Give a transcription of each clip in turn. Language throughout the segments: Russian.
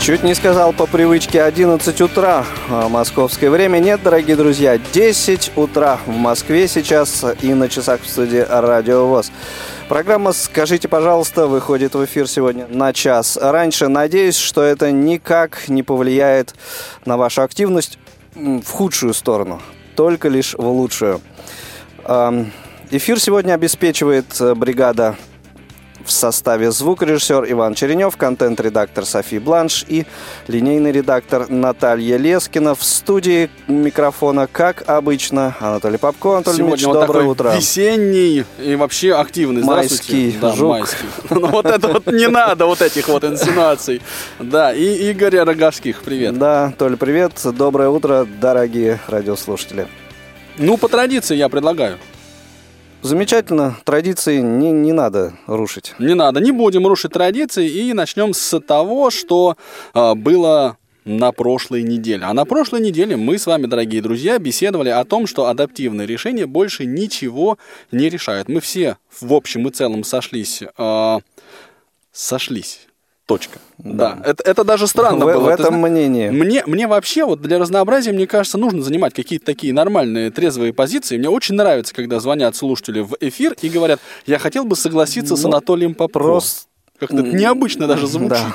Чуть не сказал по привычке 11 утра а московское время. Нет, дорогие друзья, 10 утра в Москве сейчас и на часах в студии Радио ВОЗ. Программа «Скажите, пожалуйста» выходит в эфир сегодня на час раньше. Надеюсь, что это никак не повлияет на вашу активность в худшую сторону, только лишь в лучшую. Эфир сегодня обеспечивает э, бригада в составе звукорежиссер Иван Черенев, контент-редактор Софи Бланш и линейный редактор Наталья Лескина. В студии микрофона, как обычно, Анатолий Попко. Анатолий Сегодня Ильич, вот доброе утро. весенний и вообще активный. Майский. Да, жук. майский. Ну вот это вот не надо, вот этих вот инсинуаций. Да, и Игорь Роговских, привет. Да, Толя, привет. Доброе утро, дорогие радиослушатели. Ну, по традиции я предлагаю. Замечательно. Традиции не, не надо рушить. Не надо, не будем рушить традиции и начнем с того, что а, было на прошлой неделе. А на прошлой неделе мы с вами, дорогие друзья, беседовали о том, что адаптивные решения больше ничего не решают. Мы все в общем и целом сошлись. а, сошлись. Точка. Да. Это, это даже странно в, было. в этом зна- мнении. Мне, мне вообще, вот для разнообразия, мне кажется, нужно занимать какие-то такие нормальные, трезвые позиции. Мне очень нравится, когда звонят слушатели в эфир и говорят, я хотел бы согласиться с Ну, Анатолием Попко. Просто Как-то необычно даже звучит. Да.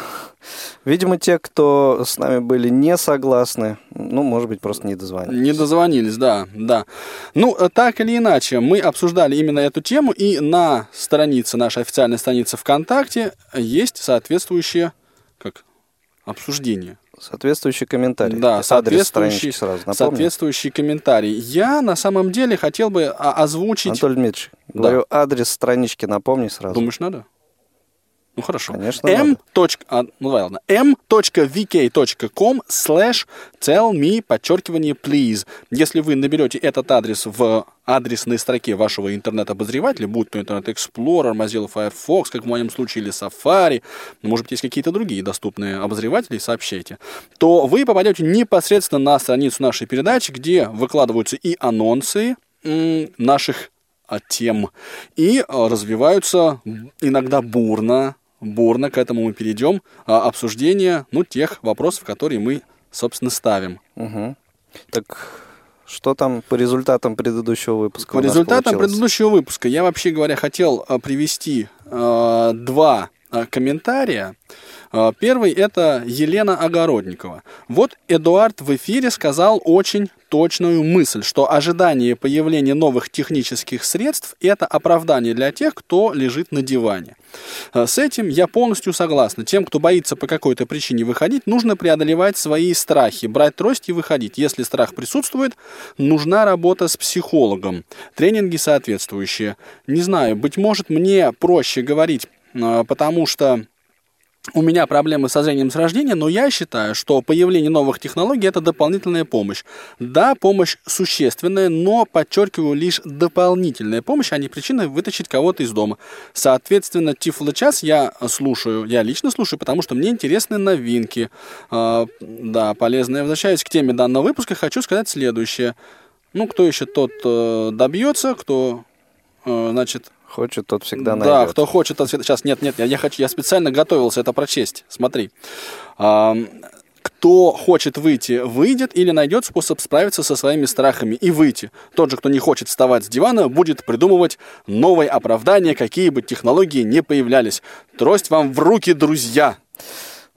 Видимо, те, кто с нами были не согласны, ну, может быть, просто не дозвонились. Не дозвонились, да, да. Ну, э, так или иначе, мы обсуждали именно эту тему, и на странице, нашей официальной странице ВКонтакте есть соответствующее, как, обсуждение. Соответствующий комментарий. Да, Адрес соответствующий, сразу напомню. соответствующий комментарий. Я на самом деле хотел бы озвучить... Анатолий Дмитриевич, Да. говорю, адрес странички напомни сразу. Думаешь, надо? Ну хорошо. Конечно, m. точка- а, ну давай, ладно. m.vk.com slash tell me, подчеркивание, please. Если вы наберете этот адрес в адресной строке вашего интернет-обозревателя, будь то Internet Explorer, Mozilla Firefox, как в моем случае, или Safari, может быть, есть какие-то другие доступные обозреватели, сообщайте, то вы попадете непосредственно на страницу нашей передачи, где выкладываются и анонсы наших а, тем и а, развиваются иногда бурно, бурно к этому мы перейдем, а, обсуждение, ну, тех вопросов, которые мы, собственно, ставим. Мгм. Так что там по результатам предыдущего выпуска По результатам получилось? предыдущего выпуска я, вообще говоря, хотел а, привести а, два а, комментария. А, Первый это Елена Огородникова. Вот Эдуард в эфире сказал очень точную мысль, что ожидание появления новых технических средств – это оправдание для тех, кто лежит на диване. А, С этим я полностью согласна. Тем, кто боится по какой-то причине выходить, нужно преодолевать свои страхи, брать трость и выходить. Если страх присутствует, нужна работа с психологом, тренинги соответствующие. Не знаю, быть может, мне проще говорить, а, потому что у меня проблемы со зрением с рождения, но я считаю, что появление новых технологий – это дополнительная помощь. Да, помощь существенная, но, подчеркиваю, лишь дополнительная помощь, а не причина вытащить кого-то из дома. Соответственно, Тифло-час я слушаю, я лично слушаю, потому что мне интересны новинки. А, да, полезные. Возвращаясь к теме данного выпуска, хочу сказать следующее. Ну, кто еще тот э, добьется, кто, э, значит, Хочет, тот всегда да, найдет. кто хочет от Сейчас, нет, нет, я, я хочу, я специально готовился это прочесть. Смотри. Кто хочет выйти, выйдет или найдет способ справиться со своими страхами и выйти. Тот же, кто не хочет вставать с дивана, будет придумывать новые оправдания, какие бы технологии не появлялись. Трость вам в руки, друзья!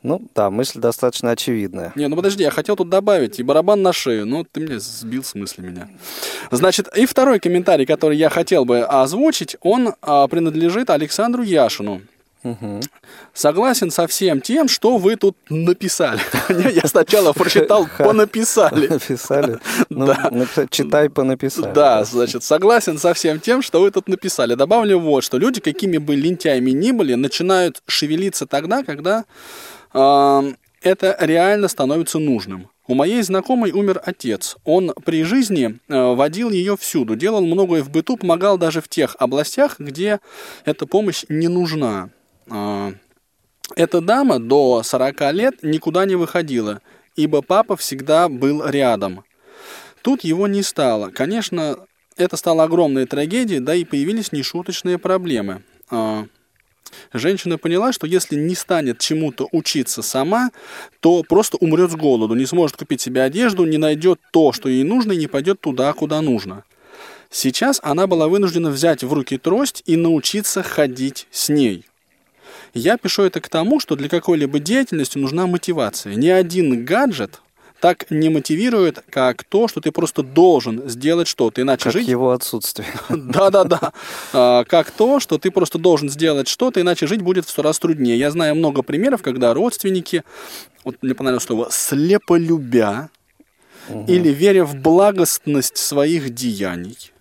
Ну, да, мысль достаточно очевидная. Не, ну подожди, я хотел тут добавить и барабан на шею, но ты мне сбил с мысли меня. Значит, и второй комментарий, который я хотел бы озвучить, он а, принадлежит Александру Яшину. Согласен со всем тем, что вы тут написали. Я сначала прочитал «понаписали». Написали? Ну, Да. написать, читай по написали. Да, значит, согласен со всем тем, что вы тут написали. Добавлю вот, что люди, какими бы лентяями ни были, начинают шевелиться тогда, когда это реально становится нужным. У моей знакомой умер отец. Он при жизни э, водил ее всюду, делал многое в быту, помогал даже в тех областях, где эта помощь не нужна. Э, эта дама до 40 лет никуда не выходила, ибо папа всегда был рядом. Тут его не стало. Конечно, это стало огромной трагедией, да и появились нешуточные проблемы. Женщина поняла, что если не станет чему-то учиться сама, то просто умрет с голоду, не сможет купить себе одежду, не найдет то, что ей нужно, и не пойдет туда, куда нужно. Сейчас она была вынуждена взять в руки трость и научиться ходить с ней. Я пишу это к тому, что для какой-либо деятельности нужна мотивация. Ни один гаджет так не мотивирует, как то, что ты просто должен сделать что-то, иначе как жить... его отсутствие. Да-да-да. А, как то, что ты просто должен сделать что-то, иначе жить будет в сто раз труднее. Я знаю много примеров, когда родственники, вот мне понравилось слово, слеполюбя или веря в благостность своих деяний,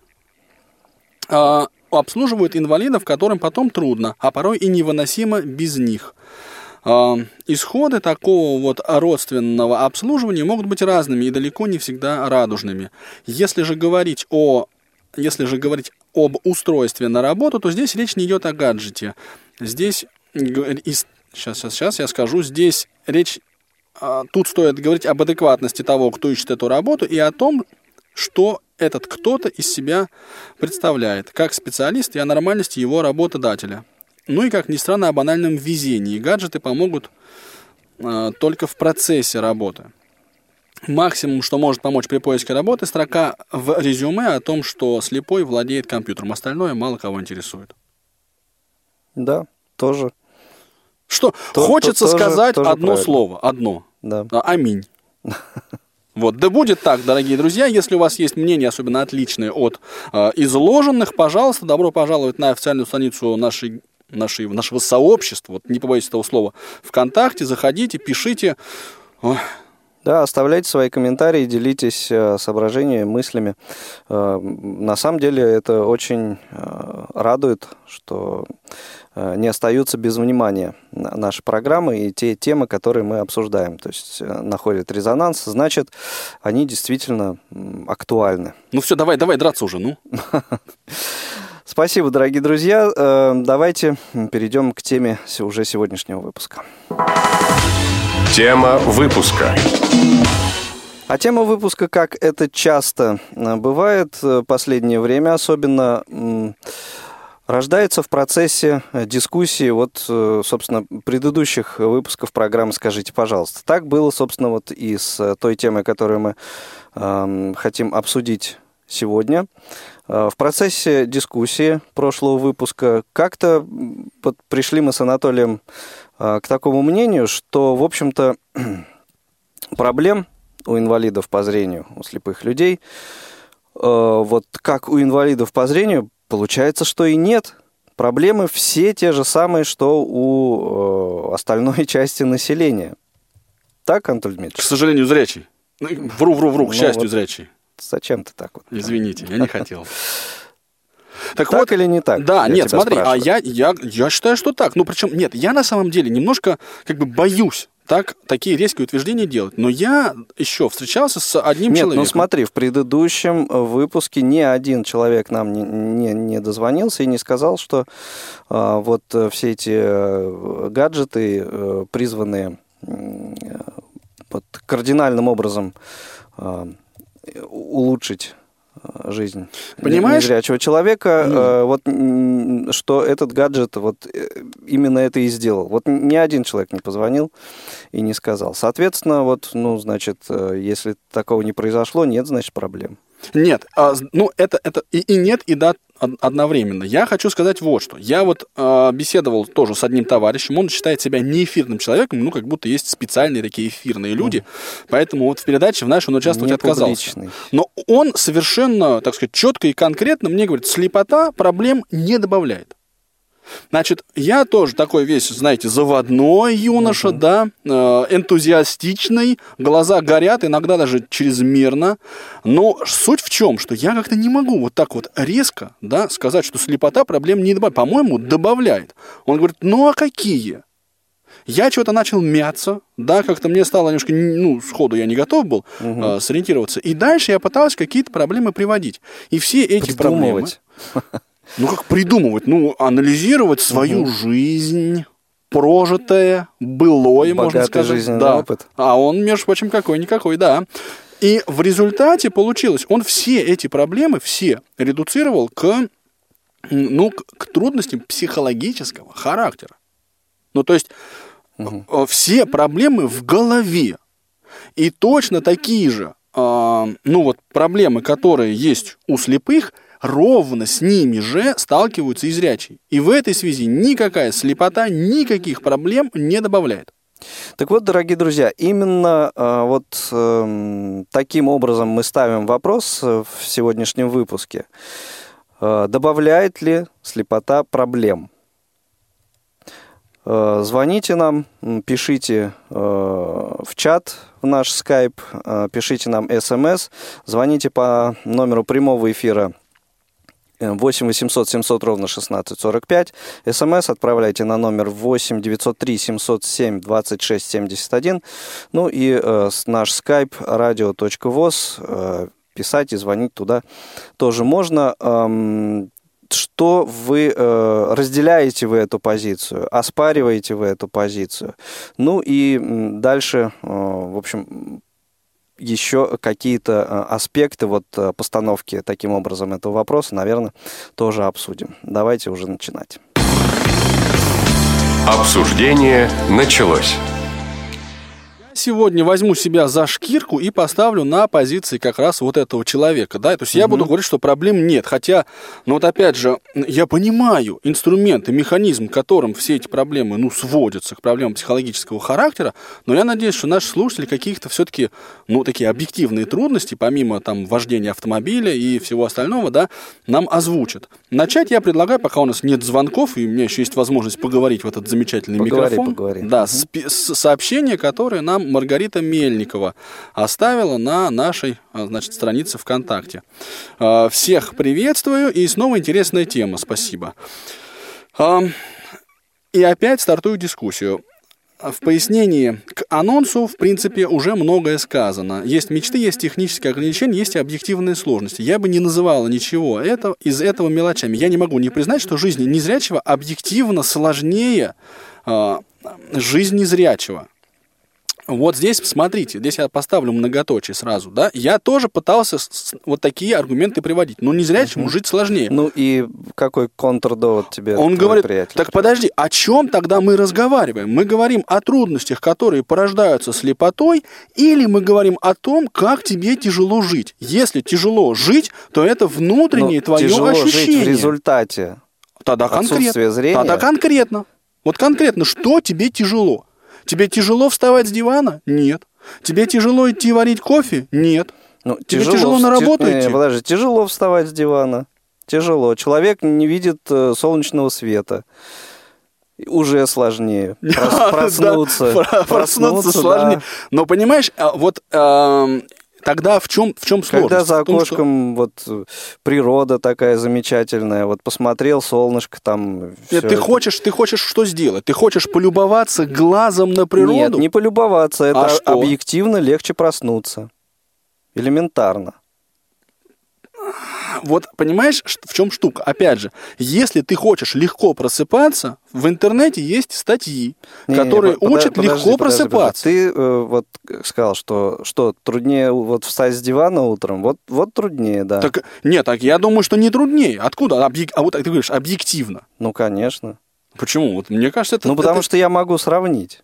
а, обслуживают инвалидов, которым потом трудно, а порой и невыносимо без них. А, исходы такого вот родственного обслуживания могут быть разными и далеко не всегда радужными. Если же говорить о если же говорить об устройстве на работу, то здесь речь не идет о гаджете. Здесь, сейчас, сейчас, сейчас я скажу, здесь речь, а, тут стоит говорить об адекватности того, кто ищет эту работу, и о том, что этот кто-то из себя представляет, как специалист и о нормальности его работодателя. Ну и, как ни странно, о банальном везении. Гаджеты помогут э, только в процессе работы. Максимум, что может помочь при поиске работы, строка в резюме о том, что слепой владеет компьютером. Остальное мало кого интересует. Да, тоже. Что? То, Хочется то, сказать тоже, одно правильно. слово. Одно. Да. Аминь. Вот, да будет так, дорогие друзья. Если у вас есть мнение, особенно отличное от э, изложенных, пожалуйста, добро пожаловать на официальную страницу нашей нашей, нашего сообщества, вот не побоюсь этого слова, ВКонтакте, заходите, пишите. Да, оставляйте свои комментарии, делитесь э, соображениями, мыслями. Э, на самом деле это очень э, радует, что не остаются без внимания наши программы и те темы, которые мы обсуждаем. То есть находят резонанс, значит, они действительно актуальны. Ну все, давай, давай драться уже, ну. Спасибо, дорогие друзья. Э, давайте перейдем к теме уже сегодняшнего выпуска. Тема выпуска. А тема выпуска, как это часто э, бывает в последнее время, особенно рождается в процессе дискуссии вот, э, собственно, предыдущих выпусков программы «Скажите, пожалуйста». Так было, собственно, вот и с той темой, которую мы э, хотим обсудить сегодня. Э, в процессе дискуссии прошлого выпуска как-то пришли мы с Анатолием э, к такому мнению, что, в общем-то, проблем у инвалидов по зрению, у слепых людей, э, вот как у инвалидов по зрению, получается, что и нет. Проблемы все те же самые, что у остальной части населения. Так, Антон Дмитриевич? К сожалению, зрячий. Вру, вру, вру, к ну, счастью, вот зрячий. Зачем ты так вот? Извините, я не хотел. Так, так вот, или не так? Да, нет, смотри, а я, я, я считаю, что так. Ну, причем, нет, я на самом деле немножко как бы боюсь так, такие резкие утверждения делать. Но я еще встречался с одним Нет, ну человеком. ну смотри, в предыдущем выпуске ни один человек нам не, не, не дозвонился и не сказал, что а, вот все эти э, гаджеты, э, призванные э, вот, кардинальным образом а, улучшить э, жизнь Понимаешь? незрячего человека, mm. вот что этот гаджет вот э, именно это и сделал. Вот ни один человек не позвонил и не сказал. Соответственно, вот, ну, значит, если такого не произошло, нет, значит, проблем. Нет, а, ну это, это и, и нет, и да одновременно. Я хочу сказать вот что. Я вот э, беседовал тоже с одним товарищем, он считает себя неэфирным человеком, ну как будто есть специальные такие эфирные люди, mm. поэтому вот в передаче в нашей он участвовать не отказался. Публичный. Но он совершенно, так сказать, четко и конкретно мне говорит, слепота проблем не добавляет. Значит, я тоже такой весь, знаете, заводной юноша, uh-huh. да, э, энтузиастичный, глаза горят, иногда даже чрезмерно. Но суть в чем, что я как-то не могу вот так вот резко, да, сказать, что слепота проблем не добавляет. По-моему, добавляет. Он говорит, ну а какие? я что-то начал мяться, да, как-то мне стало немножко, ну, сходу я не готов был угу. сориентироваться. И дальше я пытался какие-то проблемы приводить. И все эти проблемы... Ну, как придумывать? Ну, анализировать свою угу. жизнь прожитое, былое, Богатый можно сказать. да. опыт. А он, между прочим, какой-никакой, да. И в результате получилось, он все эти проблемы, все редуцировал к, ну, к, к трудностям психологического характера. Ну, то есть угу. все проблемы в голове. И точно такие же, э, ну вот, проблемы, которые есть у слепых, ровно с ними же сталкиваются и зрячие. И в этой связи никакая слепота никаких проблем не добавляет. Так вот, дорогие друзья, именно э, вот э, таким образом мы ставим вопрос э, в сегодняшнем выпуске. Э, добавляет ли слепота проблем? Э, звоните нам, пишите э, в чат в наш скайп, э, пишите нам смс, звоните по номеру прямого эфира 8 800 700 ровно 1645. СМС отправляйте на номер 8 903 707 26 71. Ну и э, наш скайп radio.voz. Э, писать и звонить туда тоже можно. Эм, что вы э, разделяете вы эту позицию, оспариваете вы эту позицию. Ну и дальше, э, в общем, еще какие-то э, аспекты вот э, постановки таким образом этого вопроса, наверное, тоже обсудим. Давайте уже начинать. Обсуждение началось сегодня возьму себя за шкирку и поставлю на позиции как раз вот этого человека, да, то есть угу. я буду говорить, что проблем нет, хотя, ну вот опять же, я понимаю инструмент и механизм, которым все эти проблемы, ну, сводятся к проблемам психологического характера, но я надеюсь, что наши слушатели каких-то все-таки, ну, такие объективные трудности, помимо там вождения автомобиля и всего остального, да, нам озвучат. Начать я предлагаю, пока у нас нет звонков, и у меня еще есть возможность поговорить в этот замечательный поговори, микрофон. Поговори. Да, угу. с, с, сообщение, которое нам Маргарита Мельникова оставила на нашей а, значит, странице ВКонтакте. А, всех приветствую и снова интересная тема, спасибо. А, и опять стартую дискуссию. В пояснении к анонсу, в принципе, уже многое сказано. Есть мечты, есть технические ограничения, есть и объективные сложности. Я бы не называла ничего это, из этого мелочами. Я не могу не признать, что жизнь незрячего объективно сложнее э, жизни зрячего. Вот здесь, смотрите, здесь я поставлю многоточие сразу, да. Я тоже пытался вот такие аргументы приводить. Но не зря uh-huh. жить сложнее. Ну и какой контрдовод тебе Он говорит, приятель? так подожди, о чем тогда мы разговариваем? Мы говорим о трудностях, которые порождаются слепотой, или мы говорим о том, как тебе тяжело жить? Если тяжело жить, то это внутреннее ну, твое тяжело ощущение. жить в результате Тогда конкретно. Зрения. Тогда конкретно. Вот конкретно, что тебе тяжело? Тебе тяжело вставать с дивана? Нет. Тебе тяжело идти варить кофе? Нет. Ну, Тебе тяжело, тяжело на работу не, идти? Подожди, тяжело вставать с дивана. Тяжело. Человек не видит э, солнечного света. Уже сложнее. Проснуться. Проснуться сложнее. Но понимаешь, а вот Тогда в чем, в чем сложность? Когда за окошком том, что... вот природа такая замечательная, вот посмотрел солнышко там. Нет, ты это... хочешь, ты хочешь что сделать? Ты хочешь полюбоваться глазом на природу? Нет, не полюбоваться, это а объективно легче проснуться. Элементарно вот понимаешь, в чем штука? Опять же, если ты хочешь легко просыпаться, в интернете есть статьи, не, которые не, учат подожди, легко подожди, просыпаться. Подожди. Ты э, вот сказал, что что труднее вот встать с дивана утром, вот вот труднее, да. Так нет, так я думаю, что не труднее. Откуда? Объек... А вот ты говоришь объективно. Ну конечно. Почему? Вот мне кажется, это. Ну потому это... что я могу сравнить.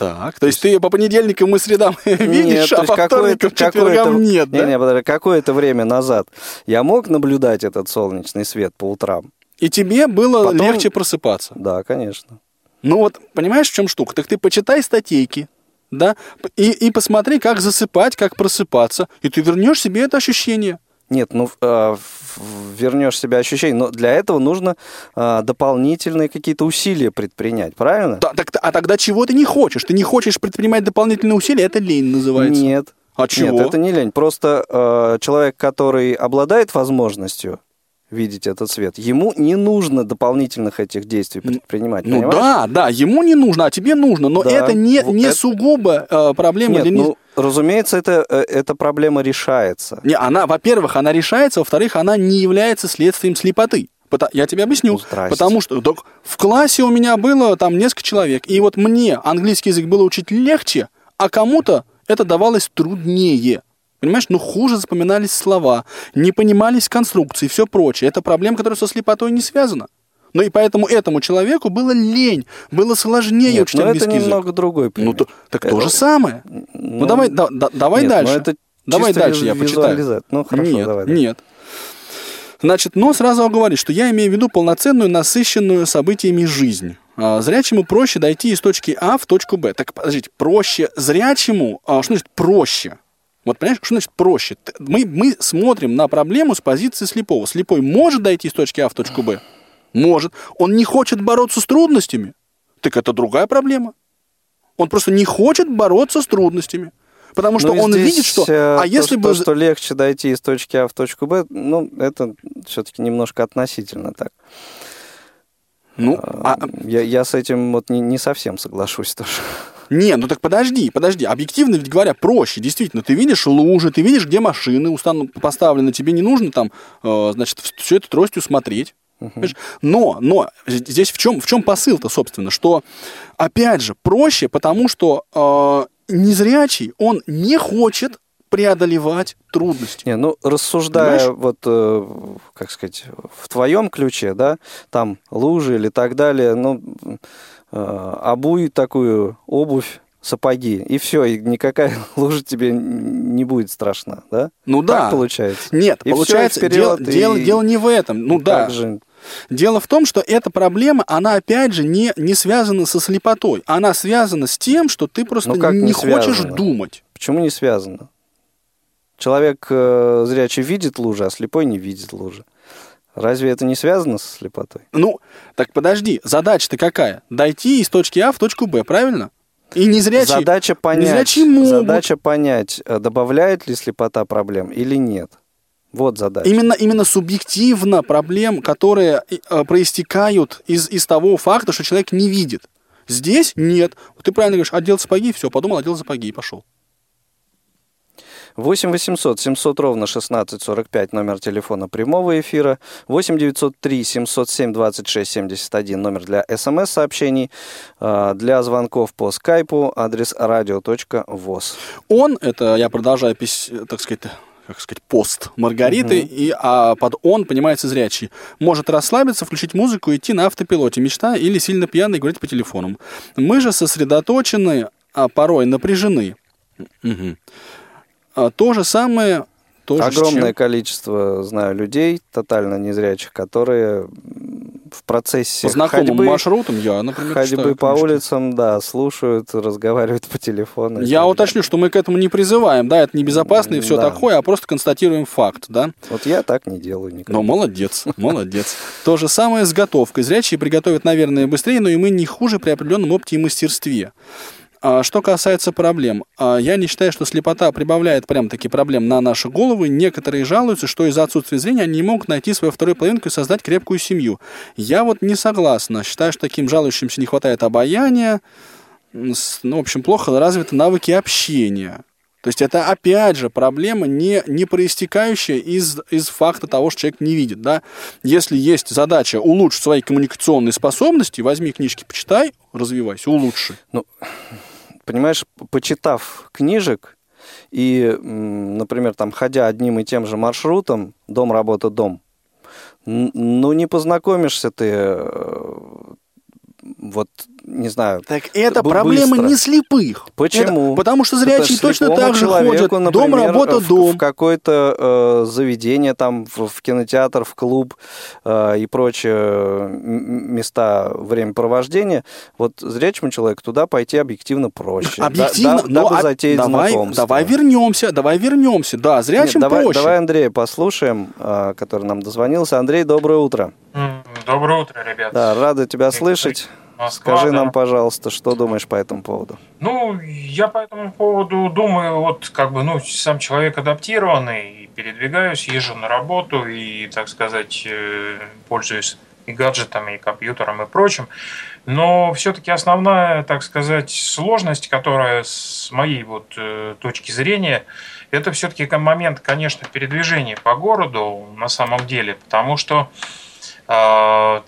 Так, то есть ты по понедельникам и средам видишь, а по вторникам, четвергам нет, да? Не, не, подожди, какое-то время назад я мог наблюдать этот солнечный свет по утрам. И тебе было Потом... легче просыпаться? Да, конечно. Ну вот, понимаешь, в чем штука? Так ты почитай статейки, да, и, и посмотри, как засыпать, как просыпаться, и ты вернешь себе это ощущение. Нет, ну э, вернешь себе ощущение, но для этого нужно э, дополнительные какие-то усилия предпринять, правильно? Да, так, а тогда чего ты не хочешь? Ты не хочешь предпринимать дополнительные усилия, это лень называется. Нет. А чего? Нет, это не лень. Просто э, человек, который обладает возможностью видеть этот свет. Ему не нужно дополнительных этих действий предпринимать. Ну понимаешь? да, да, ему не нужно, а тебе нужно. Но да, это не, не это... сугубо э, проблема Нет, для ну, разумеется, это, э, эта проблема решается. Не, она, во-первых, она решается, во-вторых, она не является следствием слепоты. Я тебе объясню. Ну, потому что так, в классе у меня было там несколько человек, и вот мне английский язык было учить легче, а кому-то это давалось труднее. Понимаешь, ну хуже запоминались слова, не понимались конструкции и все прочее. Это проблема, которая со слепотой не связана. Ну и поэтому этому человеку было лень, было сложнее Нет, учить но английский это язык. немного другой пример. Ну, то, так это... то же самое. Ну, ну давай, да, да, давай нет, дальше. Это давай дальше, я почитаю. Ну хорошо, нет, давай. Нет. Значит, но сразу говорит, что я имею в виду полноценную, насыщенную событиями жизнь. А, зрячему проще дойти из точки А в точку Б. Так, подождите, проще зрячему, а, что значит проще? Вот понимаешь, что значит проще? Мы, мы смотрим на проблему с позиции слепого. Слепой может дойти из точки А в точку Б? Может. Он не хочет бороться с трудностями? Так это другая проблема. Он просто не хочет бороться с трудностями. Потому что ну, он здесь, видит, что... А то, если бы... То, что легче дойти из точки А в точку Б, ну, это все-таки немножко относительно так. Ну, а... я, я с этим вот не, не совсем соглашусь тоже. Не, ну так подожди, подожди. Объективно ведь говоря, проще. Действительно, ты видишь лужи, ты видишь, где машины устану, поставлены. Тебе не нужно там, э, значит, все это тростью смотреть. Угу. Но, но здесь в чем, в чем посыл-то, собственно, что, опять же, проще, потому что э, незрячий, он не хочет преодолевать трудности. Не, ну рассуждая Понимаешь? вот, э, как сказать, в твоем ключе, да, там лужи или так далее, ну обуй такую обувь сапоги, и все, и никакая лужа тебе не будет страшна, да? Ну да. Так получается? Нет, и получается, все, дело, и... дело, дело не в этом. Ну и да. Же... Дело в том, что эта проблема, она опять же не, не связана со слепотой. Она связана с тем, что ты просто ну, не, не хочешь думать. Почему не связано? Человек э, зрячий видит лужи, а слепой не видит лужи. Разве это не связано со слепотой? Ну, так подожди, задача-то какая? Дойти из точки А в точку Б, правильно? И незрячие, задача понять, незрячие могут. Задача понять, э, добавляет ли слепота проблем или нет. Вот задача. Именно, именно субъективно проблем, которые э, проистекают из, из того факта, что человек не видит. Здесь нет. Ты правильно говоришь, одел сапоги, все, подумал, одел сапоги и пошел. 8 800 700 ровно 1645 номер телефона прямого эфира. 8 903 707 26 71 номер для смс-сообщений. А, для звонков по скайпу адрес radio.voz. Он, это я продолжаю, так сказать, как сказать, пост Маргариты, угу. и а под он понимается зрячий. Может расслабиться, включить музыку, идти на автопилоте, мечта или сильно пьяный говорить по телефону. Мы же сосредоточены, а порой напряжены. Угу. А, то же самое... Тоже Огромное чем... количество, знаю, людей, тотально незрячих, которые в процессе по знакомым ходьбы, маршрутам я, например, ходьбы читаю, по конечно. улицам, да, слушают, разговаривают по телефону. Я уточню, что мы к этому не призываем, да, это небезопасно и все да. такое, а просто констатируем факт, да. Вот я так не делаю никогда. Ну, молодец, молодец. То же самое с готовкой. Зрячие приготовят, наверное, быстрее, но и мы не хуже при определенном опыте и мастерстве. А что касается проблем, а, я не считаю, что слепота прибавляет прям таки проблем на наши головы. Некоторые жалуются, что из-за отсутствия зрения они не могут найти свою вторую половинку и создать крепкую семью. Я вот не согласна. Считаю, что таким жалующимся не хватает обаяния. Ну, в общем, плохо развиты навыки общения. То есть это, опять же, проблема, не, не проистекающая из, из факта того, что человек не видит. Да? Если есть задача улучшить свои коммуникационные способности, возьми книжки, почитай, развивайся, улучши. Ну, понимаешь, почитав книжек и, например, там, ходя одним и тем же маршрутом, дом, работа, дом, ну, не познакомишься ты э, вот не знаю. Так это проблема не слепых. Почему? Это, потому что зрячие это точно так же ходят. Например, дом, работа, в, дом. В какое-то э, заведение, там, в, в кинотеатр, в клуб э, и прочие места времяпровождения. Вот зрячему человеку туда пойти объективно проще. Объективно, да, но дабы затеять давай, знакомство. давай вернемся, давай вернемся. Да, зрячим Нет, давай, проще. Давай Андрея послушаем, э, который нам дозвонился. Андрей, доброе утро. Доброе утро, ребят. Да, рады тебя слышать. Москва, Скажи да. нам, пожалуйста, что думаешь по этому поводу? Ну, я по этому поводу думаю, вот как бы, ну, сам человек адаптированный, передвигаюсь, езжу на работу и, так сказать, э, пользуюсь и гаджетами, и компьютером, и прочим. Но все-таки основная, так сказать, сложность, которая с моей вот э, точки зрения, это все-таки момент, конечно, передвижения по городу на самом деле, потому что э,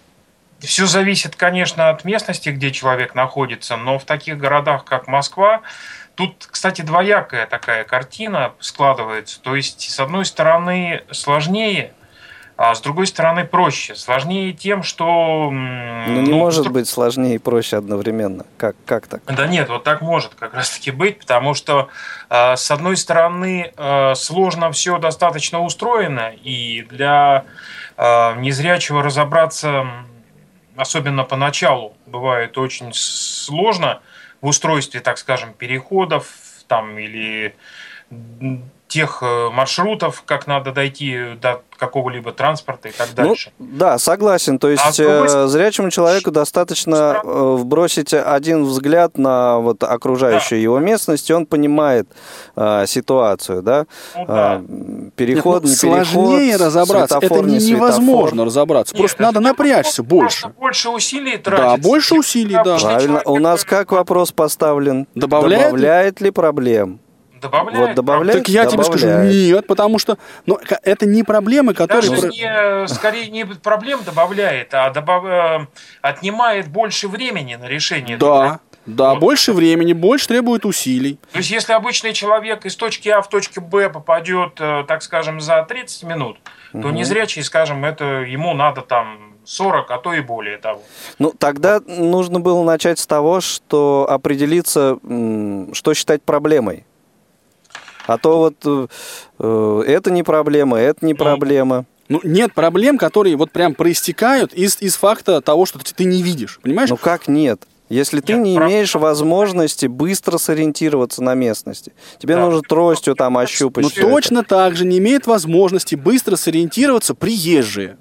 все зависит, конечно, от местности, где человек находится, но в таких городах, как Москва, Тут, кстати, двоякая такая картина складывается. То есть, с одной стороны, сложнее, а с другой стороны проще. Сложнее тем, что... Ну, не ну, может быть сложнее и проще одновременно. Как, как так? Да нет, вот так может как раз-таки быть, потому что, э, с одной стороны, э, сложно все достаточно устроено, и для э, незрячего разобраться, особенно поначалу, бывает очень сложно в устройстве, так скажем, переходов там или тех э, маршрутов, как надо дойти до какого-либо транспорта и так ну, дальше. Ну, да, согласен. То есть а зрячему человеку достаточно э, вбросить один взгляд на вот окружающую да. его местность, и он понимает а, ситуацию, да? Ну, да. А, переход, Нет, ну, не сложнее переход, разобраться. Это не, не невозможно разобраться. Нет, Просто надо напрячься больше. Больше усилий тратить. Да, больше усилий, да. Правильно. У нас как вопрос поставлен? Добавляет, Добавляет ли проблем? Добавляет? Вот добавляет? Так я добавляет. тебе скажу, нет, потому что ну, это не проблемы, которые... Даже не, скорее не проблем добавляет, а добав... Э, отнимает больше времени на решение. Да, да, вот. больше времени, больше требует усилий. То есть, если обычный человек из точки А в точку Б попадет, э, так скажем, за 30 минут, угу. то незрячий, скажем, это ему надо там 40, а то и более того. Ну, тогда нужно было начать с того, что определиться, что считать проблемой. А то вот э, э, это не проблема, это не ну, проблема. Ну, нет проблем, которые вот прям проистекают из, из факта того, что ты, ты не видишь, понимаешь? Ну как нет? Если ты Нет, не прав... имеешь возможности быстро сориентироваться на местности, тебе да. нужно тростью там ощупать. Ну точно это. так же не имеет возможности быстро сориентироваться приезжие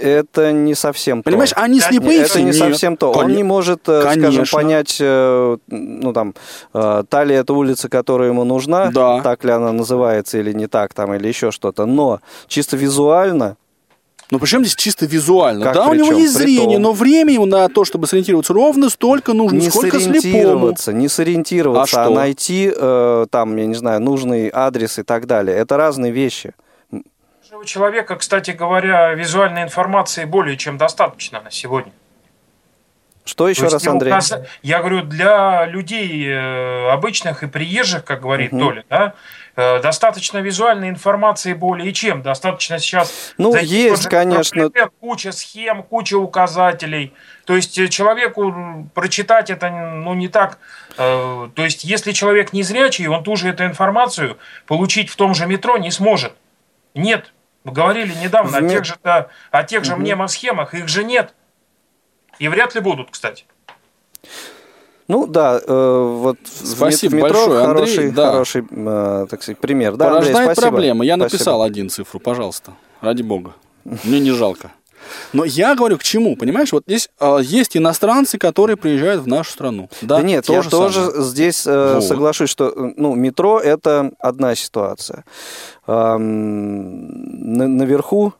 это не совсем Понимаешь, то. они слепые. Это не совсем то. Он не может, э, Конечно. скажем, понять, э, ну там, э, та ли это улица, которая ему нужна, да. так ли она называется или не так, там, или еще что-то. Но чисто визуально но причем здесь чисто визуально. Как да, у него есть зрение, но время ему на то, чтобы сориентироваться ровно, столько нужно, не сколько сориентироваться, слепому. Не сориентироваться, а, а найти, э, там, я не знаю, нужный адрес и так далее. Это разные вещи у человека, кстати говоря, визуальной информации более чем достаточно на сегодня. Что еще раз, Андрей? Указ... Я говорю, для людей э, обычных и приезжих, как говорит угу. Толя, да, э, достаточно визуальной информации более чем. Достаточно сейчас... Ну, есть, конечно. Куча схем, куча указателей. То есть э, человеку прочитать это ну, не так... То есть если человек не зрячий, он ту же эту информацию получить в том же метро не сможет. Нет, мы говорили недавно о тех же, о тех же угу. мнемосхемах, их же нет. И вряд ли будут, кстати. Ну да, э, вот спасибо в метро большое, хороший, Андрей, да. хороший, э, так сказать, пример. Да, Порождает Андрей, спасибо. проблемы. Я написал спасибо. один цифру, пожалуйста, ради бога. Мне не жалко. Но я говорю к чему, понимаешь? Вот здесь э, есть иностранцы, которые приезжают в нашу страну. Да, да нет, я тоже самое. здесь э, вот. соглашусь, что ну, метро это одна ситуация. Эм, на, наверху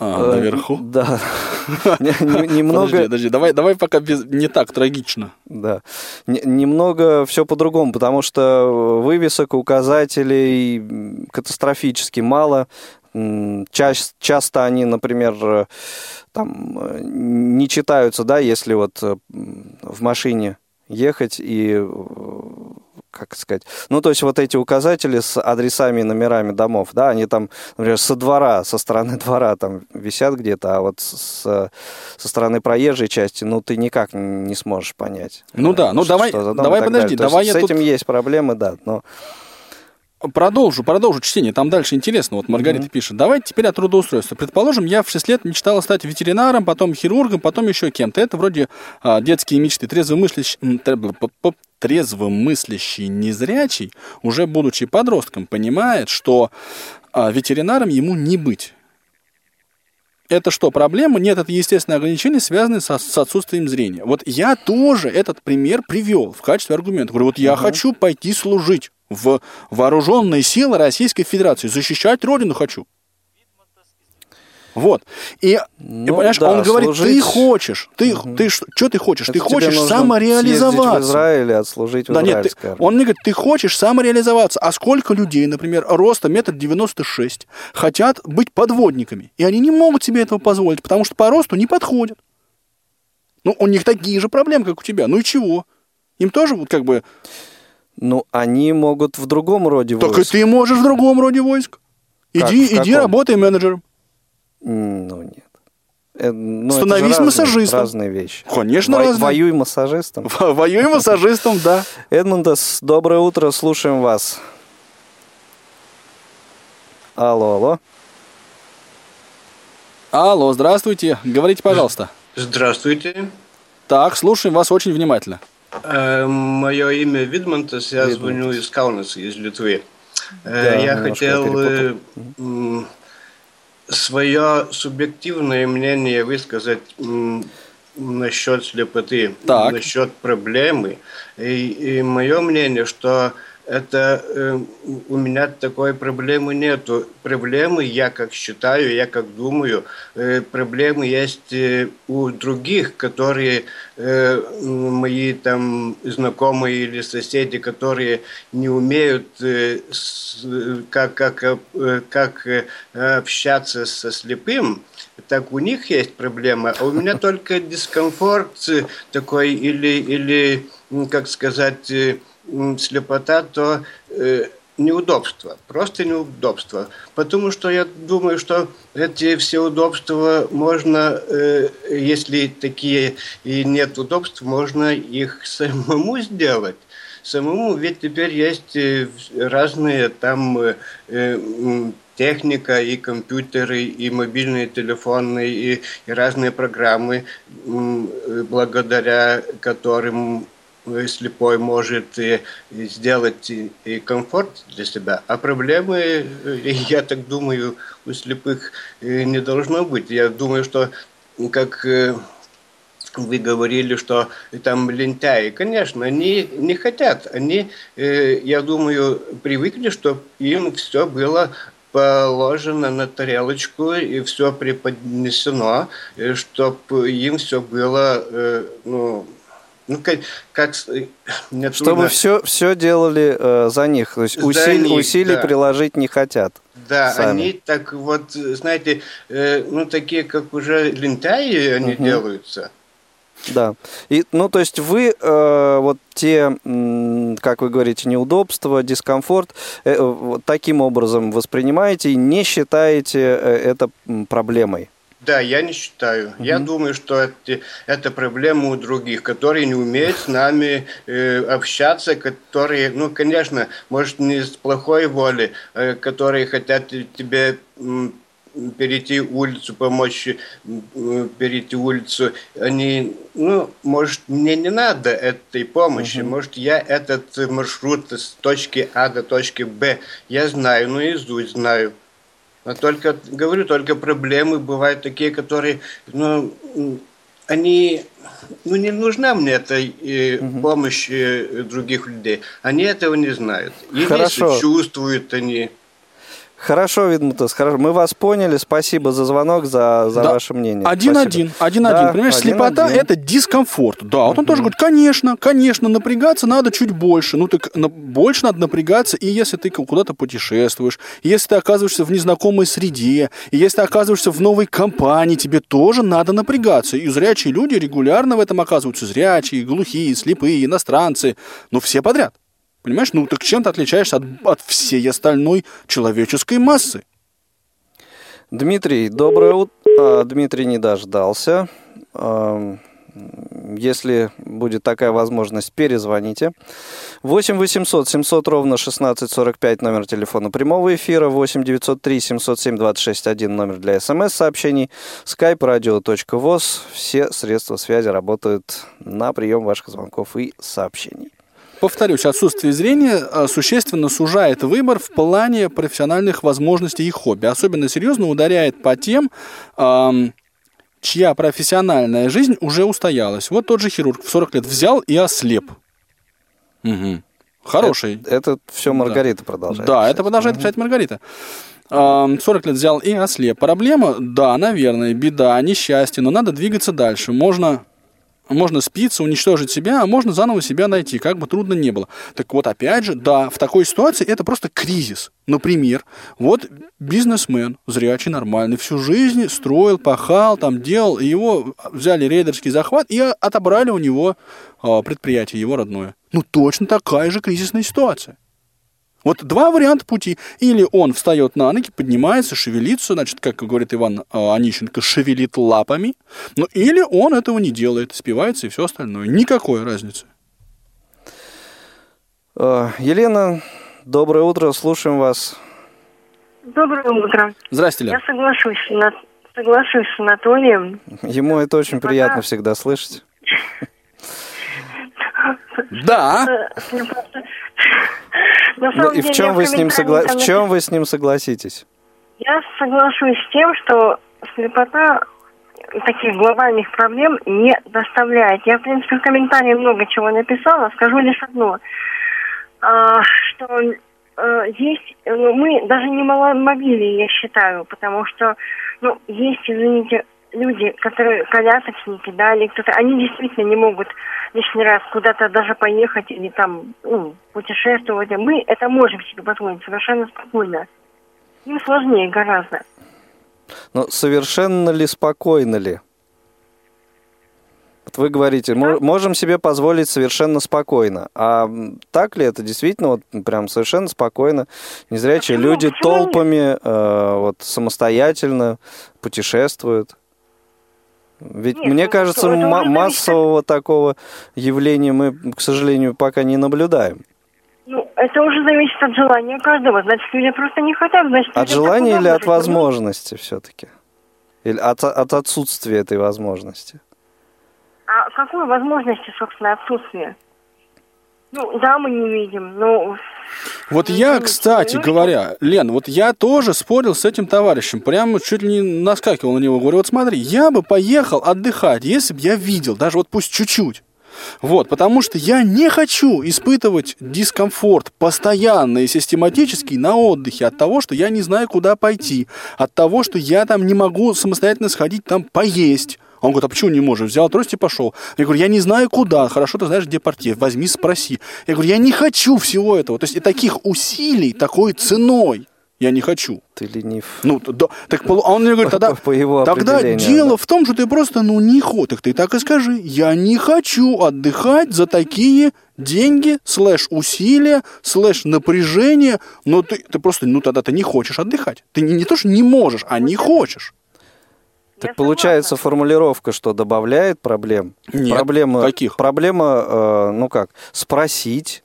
а, наверху? Да. Немного... Подожди, подожди, давай, давай пока без... не так трагично. Да. Немного все по-другому, потому что вывесок, указателей катастрофически мало. Ча часто они, например, там не читаются, да, если вот в машине ехать и как сказать, ну, то есть вот эти указатели с адресами и номерами домов, да, они там, например, со двора, со стороны двора там висят где-то, а вот с, со стороны проезжей части, ну, ты никак не сможешь понять. Ну да, ну давай, давай подожди, давай я С этим есть проблемы, да, но... Продолжу, продолжу чтение. Там дальше интересно. Вот Маргарита mm-hmm. пишет. Давайте теперь о трудоустройстве. Предположим, я в 6 лет мечтала стать ветеринаром, потом хирургом, потом еще кем-то. Это вроде а, детские мечты. Трезвомыслящий, трезвомыслящий незрячий, уже будучи подростком, понимает, что а, ветеринаром ему не быть. Это что, проблема? Нет, это естественное ограничение, связанное со, с отсутствием зрения. Вот я тоже этот пример привел в качестве аргумента. Говорю, вот я uh-huh. хочу пойти служить. В вооруженные силы Российской Федерации. Защищать Родину хочу. Вот. И, Ну, и понимаешь, да, он говорит, служить- ты хочешь, ты, ты что ты хочешь? Это ты хочешь самореализоваться. в Израиль и отслужить в Да нет, ты- он мне говорит, ты хочешь самореализоваться, а сколько людей, например, роста метр девяносто шесть, хотят быть подводниками, и они не могут себе этого позволить, потому что по росту не подходят. Ну, у них такие же проблемы, как у тебя. Ну и чего? Им тоже вот как бы... Ну, они могут в другом роде Так и войск. ты можешь в другом роде войск. Как, Иди, иди работай менеджером. Ну, нет. Э, ну, это же Становись разные- массажистом. Разные вещи. Конечно, Во- разные. Воюй массажистом. Воюй массажистом, да. Эдмундас, доброе утро, слушаем вас. Алло, алло. Алло, здравствуйте. Говорите, пожалуйста. Здравствуйте. Так, слушаем вас очень внимательно. Э, Мое имя Видмантас, я Видмантас. звоню из Каунаса, из Литвы. Э, Да, Я хотел перепутал. свое субъективное мнение высказать насчет слепоты, Так. насчет проблемы. И, мое мнение, что это э, у меня такой проблемы нету. Проблемы, я как считаю, я как думаю, э, проблемы есть э, у других, которые э, мои там знакомые или соседи, которые не умеют э, с- как, как, э, как э, общаться со слепым, так у них есть проблема, а у меня только дискомфорт э, такой или, или как сказать, э, слепота, то э, неудобства, просто неудобства. Потому что я думаю, что эти все удобства можно, э, если такие и нет удобств, можно их самому сделать. Самому, ведь теперь есть э, разные там э, э, техника и компьютеры, и мобильные телефоны, и, и разные программы, э, благодаря которым слепой может э, сделать и, и комфорт для себя. А проблемы, э, я так думаю, у слепых э, не должно быть. Я думаю, что как э, вы говорили, что там лентяи. Конечно, они не хотят. Они, я думаю, привыкли, чтобы им все было положено на тарелочку и все преподнесено, чтобы им все было, ну, ну как, как э, мне Чтобы трудно- все, все делали э, за них. То есть За усилий, них, усилий да. приложить не хотят. Да, сами. они так вот, знаете, э, ну такие, как уже лентяи, они Мгм. делаются. Да. И, ну, то есть вы э, вот те, как вы говорите, неудобства, дискомфорт э, вот таким образом воспринимаете и не считаете э, это проблемой. Да, я не считаю. Я думаю, что это, это проблема у других, которые не умеют с нами э, общаться, которые, ну, конечно, может, не с плохой воли, э, которые хотят тебе м, перейти улицу, помочь м, перейти улицу. Они, ну, может, мне не надо этой помощи, может, я этот маршрут с точки А до точки Б, я знаю, наизусть знаю. А только, говорю, только проблемы бывают такие, которые, ну, они, ну, не нужна мне эта э, помощь э, других людей. Они этого не знают. Или Хорошо. чувствуют они. Хорошо, Видмутас, хорошо. Мы вас поняли. Спасибо за звонок, за, за Да. ваше мнение. Один-один, один-один. Да, Понимаешь, слепота один-один. это дискомфорт. Да, вот он тоже говорит, конечно, конечно, напрягаться надо чуть больше. Ну, так на- больше надо напрягаться, и если ты куда-то путешествуешь, и если ты оказываешься в незнакомой среде, и если ты оказываешься в новой компании, тебе тоже надо напрягаться. И зрячие люди регулярно в этом оказываются. Зрячие, глухие, слепые, иностранцы. Ну, все подряд. Понимаешь, ну так чем ты отличаешься от, от всей остальной человеческой массы? Дмитрий, доброе утро. Дмитрий не дождался. Если будет такая возможность, перезвоните. 8 800 700 ровно 1645 номер телефона прямого эфира. 8 903 707 26 1 номер для смс-сообщений. skype radio.voz. Все средства связи работают на прием ваших звонков и сообщений. Повторюсь, отсутствие зрения а, существенно сужает выбор в плане профессиональных возможностей и хобби. Особенно серьезно ударяет по тем, ам, чья профессиональная жизнь уже устоялась. Вот тот же хирург в 40 лет взял и ослеп. Мгм. Хороший. Это, это все Маргарита да. продолжает. Да, писать. это продолжает писать Маргарита. 40 лет взял и ослеп. Проблема, да, наверное, беда, несчастье, но надо двигаться дальше. Можно можно спиться, уничтожить себя, а можно заново себя найти, как бы трудно не было. Так вот, опять же, да, в такой ситуации это просто кризис. Например, вот бизнесмен, зрячий, нормальный, всю жизнь строил, пахал, там делал, его взяли рейдерский захват и отобрали у него э, предприятие, его родное. Ну, точно такая же кризисная ситуация. Вот два варианта пути. Или он встает на ноги, поднимается, шевелится, значит, как говорит Иван а, Онищенко, шевелит лапами. Ну, или он этого не делает, спивается и все остальное. Никакой разницы. А, Елена, доброе утро, слушаем вас. Доброе утро. Здрасте, Лена. Я соглашусь, на... соглашусь с Анатолием. Ему это очень приятно всегда слышать. Да. Ну и в чем вы с ним согла... в чем вы с ним согласитесь? Я соглашусь с тем, что слепота таких глобальных проблем не доставляет. Я, в принципе, в комментарии много чего написала, скажу лишь одно, а, что а, есть, ну, мы даже не маломобили, я считаю, потому что, ну, есть, извините, люди, которые колясочники, да, или кто-то, они действительно не могут лишний раз куда-то даже поехать или там ну, путешествовать. Мы это можем себе позволить совершенно спокойно. Им сложнее гораздо. Но совершенно ли спокойно ли? Вот вы говорите, да? можем себе позволить совершенно спокойно. А так ли это действительно вот прям совершенно спокойно? Незрячие Почему? люди Почему толпами э, вот самостоятельно путешествуют? Ведь Нет, мне ну, кажется, м- массового такого явления мы, к сожалению, пока не наблюдаем. Ну, это уже зависит от желания каждого. Значит, люди просто не хотят, значит... От желания или от возможности все-таки? Или от, от отсутствия этой возможности? А какой возможности, собственно, отсутствие? Ну, да, мы не видим, но... Вот я, кстати говоря, Лен, вот я тоже спорил с этим товарищем, прямо чуть ли не наскакивал на него, говорю, вот смотри, я бы поехал отдыхать, если бы я видел, даже вот пусть чуть-чуть, вот, потому что я не хочу испытывать дискомфорт постоянно и систематически на отдыхе от того, что я не знаю, куда пойти, от того, что я там не могу самостоятельно сходить там поесть, он говорит, а почему не можешь? Взял трость и пошел. Я говорю, я не знаю куда. Хорошо, ты знаешь, где портье. Возьми, спроси. Я говорю, я не хочу всего этого. То есть и таких усилий такой ценой. Я не хочу. Ты ленив. Ну, да, так, а он мне говорит, тогда, по его тогда дело да. в том, что ты просто, ну, не хочешь. Так ты так и скажи. Я не хочу отдыхать за такие деньги, слэш усилия, слэш напряжение, но ты, ты просто, ну, тогда ты не хочешь отдыхать. Ты не, не то, что не можешь, а не хочешь. Так получается формулировка, что добавляет проблем? Нет, проблема, каких? Проблема, э, ну как, спросить,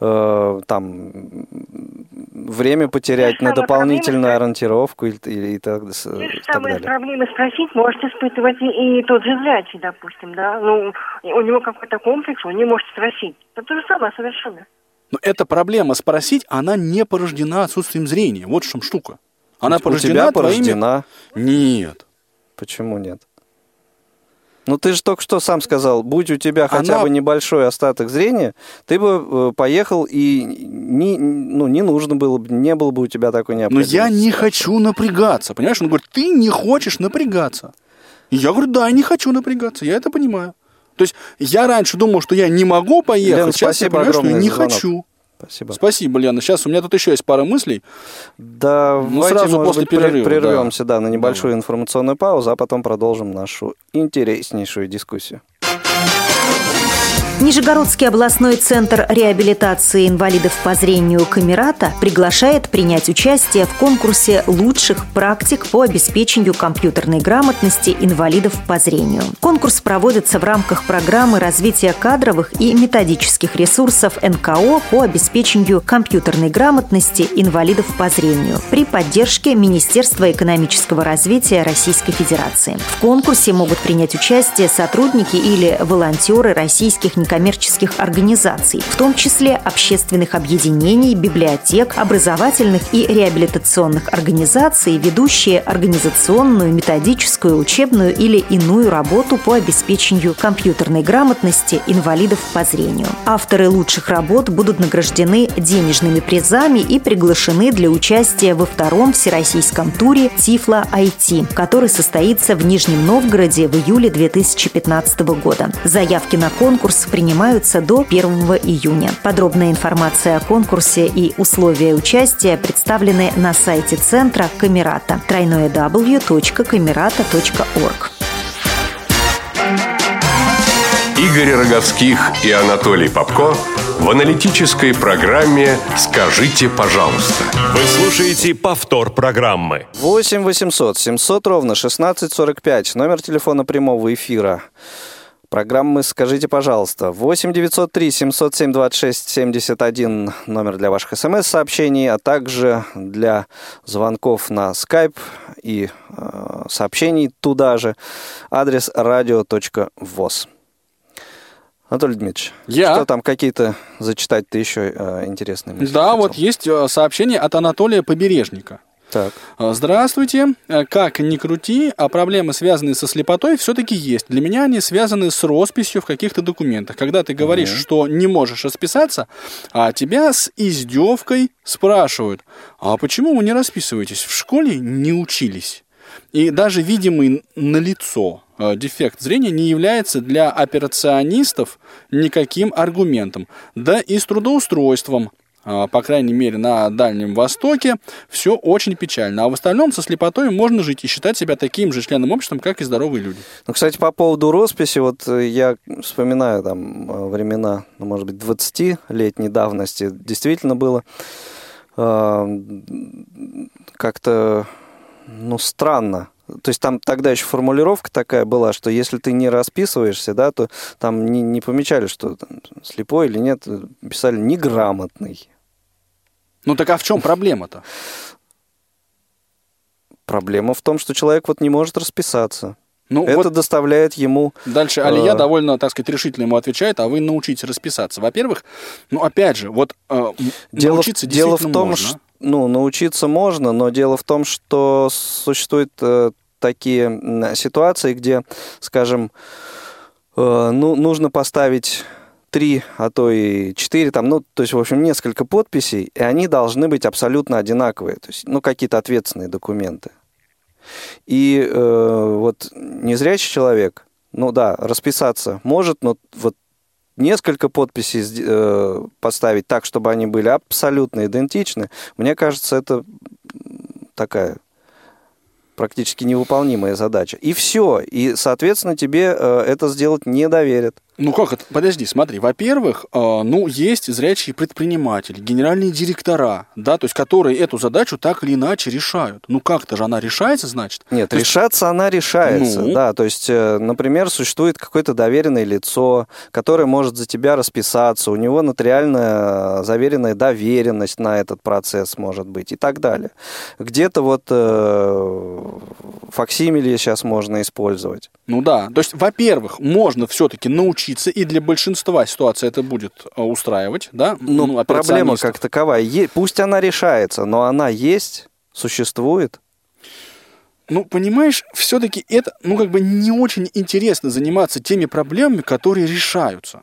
э, там, время потерять на дополнительную проблемы, ориентировку и, и, и так, и так далее. проблемы спросить может испытывать и, и тот же зрячий, допустим, да, ну, у него какой-то комплекс, он не может спросить. Это то же самое совершенно. Но эта проблема спросить, она не порождена отсутствием зрения. Вот в чем штука. Она порождена у тебя порождена? Твоими... Нет. Почему нет? Ну ты же только что сам сказал, будь у тебя хотя Она... бы небольшой остаток зрения, ты бы э, поехал и не, ну, не нужно было бы, не было бы у тебя такой необходимости. Но я не хочу напрягаться, понимаешь? Он говорит, ты не хочешь напрягаться. И я говорю, да, не хочу напрягаться, я это понимаю. То есть я раньше думал, что я не могу поехать, Лен, сейчас я понимаю, что я не хочу. Спасибо. Спасибо, Лена. Сейчас у меня тут еще есть пара мыслей. Да, ну, сразу после быть, перерыва. Прервемся, да, да на небольшую да. информационную паузу, а потом продолжим нашу интереснейшую дискуссию. Нижегородский областной центр реабилитации инвалидов по зрению Камерата приглашает принять участие в конкурсе лучших практик по обеспечению компьютерной грамотности инвалидов по зрению. Конкурс проводится в рамках программы развития кадровых и методических ресурсов НКО по обеспечению компьютерной грамотности инвалидов по зрению при поддержке Министерства экономического развития Российской Федерации. В конкурсе могут принять участие сотрудники или волонтеры российских некоммерческих некоммерческих организаций, в том числе общественных объединений, библиотек, образовательных и реабилитационных организаций, ведущие организационную, методическую, учебную или иную работу по обеспечению компьютерной грамотности инвалидов по зрению. Авторы лучших работ будут награждены денежными призами и приглашены для участия во втором всероссийском туре Тифла IT, который состоится в Нижнем Новгороде в июле 2015 года. Заявки на конкурс принимаются до 1 июня. Подробная информация о конкурсе и условия участия представлены на сайте центра Камерата www.камерата.орг. Игорь Роговских и Анатолий Попко в аналитической программе «Скажите, пожалуйста». Вы слушаете повтор программы. 8 800 700 ровно 1645. Номер телефона прямого эфира. Программы «Скажите, пожалуйста». 8 903 707 26 71 номер для ваших смс-сообщений, а также для звонков на Skype и э, сообщений туда же. Адрес radio.voz. Анатолий Дмитриевич, Я? что там какие-то зачитать-то еще э, интересные мысли? Да, хотел? вот есть э, сообщение от Анатолия Побережника. Так. Э, Здравствуйте. Э, Как ни крути, а проблемы, связанные со слепотой, все-таки есть. Для меня они связаны с росписью в каких-то документах. Когда ты говоришь, что не можешь расписаться, а тебя с издевкой спрашивают, а почему вы не расписываетесь? В школе не учились. И даже видимый на лицо дефект зрения не является для операционистов никаким аргументом. Да и с трудоустройством а, по крайней мере, на Дальнем Востоке, все очень печально. А в остальном со слепотой можно жить и считать себя таким же членом общества, как и здоровые люди. Ну, кстати, по поводу росписи, вот э, я вспоминаю там э, времена, ну, может быть, 20-летней давности, действительно было э, как-то, ну, странно. То есть там тогда еще формулировка такая была, что если ты не расписываешься, да, то там не, не помечали, что там, слепой или нет, писали неграмотный. Ну так а в чем проблема-то? Проблема в том, что человек вот не может расписаться. Ну, Это вот доставляет ему... дальше Алия э, довольно, так сказать, решительно ему отвечает, а вы научитесь расписаться. Во-первых, ну, опять же, вот э, Дело, научиться дело в том, можно. что ну, научиться можно, но дело в том, что существуют э, такие ситуации, где, скажем, э, ну, нужно поставить три, а то и четыре, там, ну, то есть, в общем, несколько подписей, и они должны быть абсолютно одинаковые, то есть, ну, какие-то ответственные документы. И э, вот незрячий человек, ну да, расписаться может, но вот несколько подписей э, поставить так, чтобы они были абсолютно идентичны, мне кажется, это такая практически невыполнимая задача. И все. И, соответственно, тебе э, это сделать не доверят. Ну как это? Подожди, смотри. Во-первых, э, ну есть зрячие предприниматели, генеральные директора, да, то есть которые эту задачу так или иначе решают. Ну как-то же она решается, значит? Нет, То есть- решаться она решается, Ну? да. То есть, э, например, существует какое-то доверенное лицо, которое может за тебя расписаться, у него нотариальная э, заверенная доверенность на этот процесс может быть и так далее. Где-то вот э, факсимили сейчас можно использовать. Ну да. То есть, во-первых, можно все-таки научиться, и для большинства ситуаций это будет э, устраивать, да? Но ну, проблема операционистов. как таковая, е- пусть она решается, но она есть, существует. Ну, понимаешь, все-таки это, ну, как бы не очень интересно заниматься теми проблемами, которые решаются.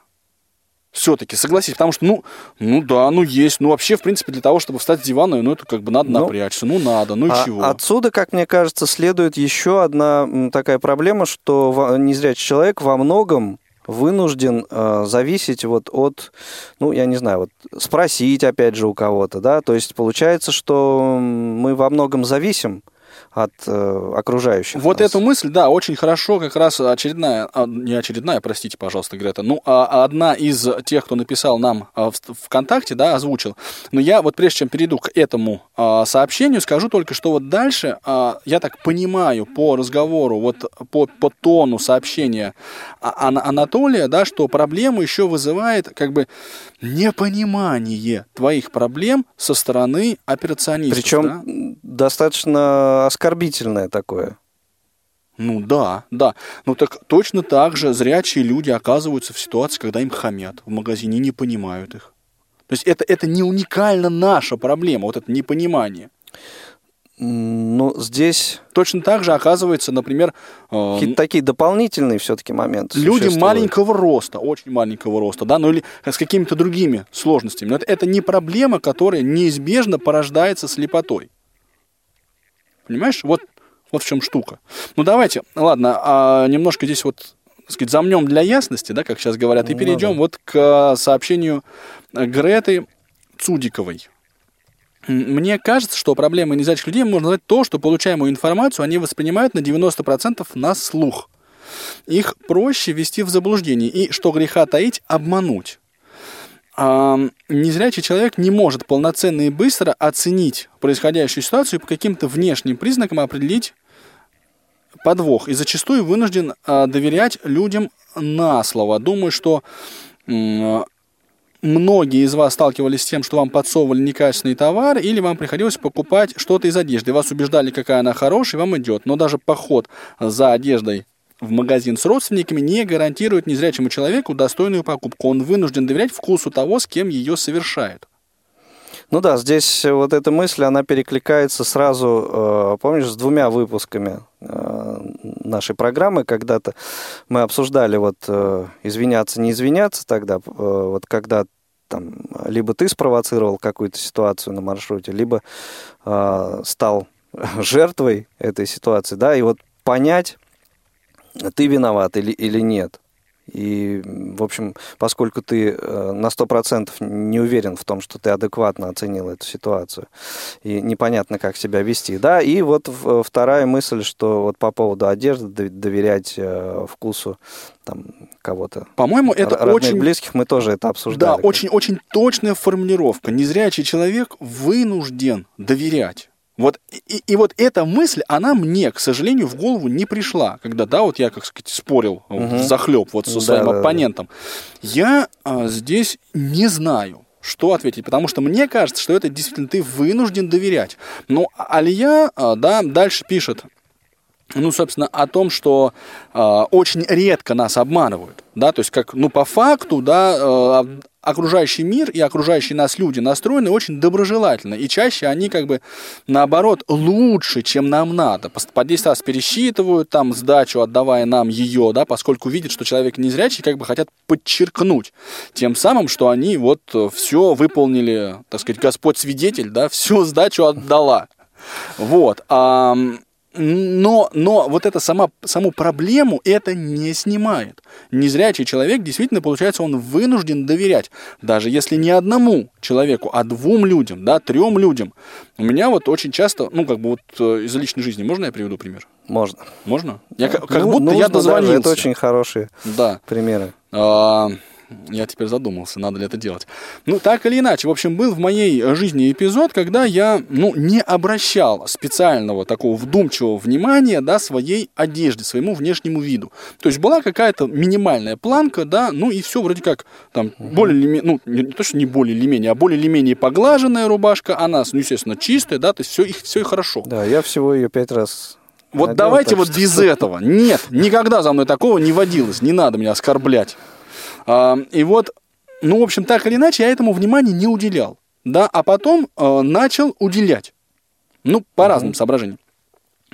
Все-таки, согласись, потому что, ну, ну да, ну есть, ну вообще, в принципе, для того, чтобы встать с дивана, ну это как бы надо Ну, напрячься, ну надо, ну и А чего. Отсюда, как мне кажется, следует еще одна такая проблема, что незрячий человек во многом вынужден э, зависеть вот от, ну, я не знаю, вот спросить опять же у кого-то, да, то есть получается, что мы во многом зависим от э, окружающих. Вот нас. эту мысль, да, очень хорошо как раз очередная, а, не очередная, простите, пожалуйста, Грета, ну, а одна из тех, кто написал нам а, в ВКонтакте, да, озвучил. Но я вот прежде чем перейду к этому а, сообщению, скажу только, что вот дальше, а, я так понимаю по разговору, вот по, по тону сообщения А- Ана- Анатолия, да, что проблему еще вызывает как бы непонимание твоих проблем со стороны операционистов. Причем да? достаточно оскорбительное такое. Ну да, да. Ну так точно так же зрячие люди оказываются в ситуации, когда им хамят в магазине, не понимают их. То есть это, это не уникально наша проблема, вот это непонимание. Ну, здесь Точно так же оказывается, например, э, какие-то такие дополнительные все-таки моменты люди маленького роста, очень маленького роста, да, ну или с какими-то другими сложностями. Но это, это не проблема, которая неизбежно порождается слепотой. Понимаешь? Вот, вот в чем штука. Ну давайте, ладно, а немножко здесь вот, так сказать, замнем для ясности, да, как сейчас говорят, и Ну перейдем да. вот к сообщению Греты Цудиковой. Мне кажется, что проблемой незрячих людей можно назвать то, что получаемую информацию они воспринимают на 90% на слух. Их проще ввести в заблуждение и, что греха таить, обмануть. А, незрячий человек не может полноценно и быстро оценить происходящую ситуацию и по каким-то внешним признакам определить подвох. И зачастую вынужден а, доверять людям на слово. Думаю, что многие из вас сталкивались с тем, что вам подсовывали некачественный товар, или вам приходилось покупать что-то из одежды. Вас убеждали, какая она хорошая, вам идет. Но даже поход за одеждой в магазин с родственниками не гарантирует незрячему человеку достойную покупку. Он вынужден доверять вкусу того, с кем ее совершает. Ну да, здесь вот эта мысль, она перекликается сразу, э, помнишь, с двумя выпусками э, нашей программы. Когда-то мы обсуждали вот э, извиняться, не извиняться тогда, вот когда там либо ты спровоцировал какую-то ситуацию на маршруте, либо стал жертвой этой ситуации, да, и вот понять, ты виноват или, или нет. И, в общем, поскольку ты э, на 100% не уверен в том, что ты адекватно оценил эту ситуацию, и непонятно, как себя вести. Да, и вот в- вторая мысль, что вот по поводу одежды дов- доверять э, вкусу там, кого-то. По-моему, это родных, очень близких, мы тоже это обсуждали. Да, очень-очень точная формулировка. Незрячий человек вынужден доверять. Вот, и, и вот эта мысль, она мне, к сожалению, в голову не пришла, когда, да, вот я, как сказать, спорил Мгм. захлеб вот со Да, своим да, да. оппонентом. Я а, здесь не знаю, что ответить, потому что мне кажется, что это действительно ты вынужден доверять. Но Алия, а, да, дальше пишет, ну, собственно, о том, что э, очень редко нас обманывают, да, то есть как, ну, по факту, да, э, окружающий мир и окружающие нас люди настроены очень доброжелательно, и чаще они как бы, наоборот, лучше, чем нам надо, по 10 раз пересчитывают там сдачу, отдавая нам ее, да, поскольку видят, что человек незрячий, как бы хотят подчеркнуть тем самым, что они вот все выполнили, так сказать, Господь свидетель, да, всю сдачу отдала. Вот. а, но, но вот это сама, саму проблему это не снимает. Незрячий человек, действительно, получается, он вынужден доверять. Даже если не одному человеку, а двум людям, да, трем людям. У меня вот очень часто, ну, как бы вот э, из личной жизни, можно я приведу пример? Можно. Можно? Я, как Ну, будто нужно я даже, дозвонился. Это очень хорошие Да. примеры. А, Я теперь задумался, надо ли это делать. Ну, так или иначе, в общем, был в моей жизни эпизод, когда я, ну, не обращал специального такого вдумчивого внимания, да, своей одежде, своему внешнему виду. То есть была какая-то минимальная планка, да, ну и все вроде как там более или менее, ну, не, не то, что не более или менее, а более или менее поглаженная рубашка, она, ну, естественно, чистая, да, то есть все, все и хорошо. Да, я всего ее пять раз Вот надел, давайте вот без этого. Нет, никогда за мной такого не водилось. Не надо меня оскорблять. А, и вот, ну, в общем, так или иначе, я этому внимания не уделял. Да, а потом э, начал уделять. Ну, по разным соображениям.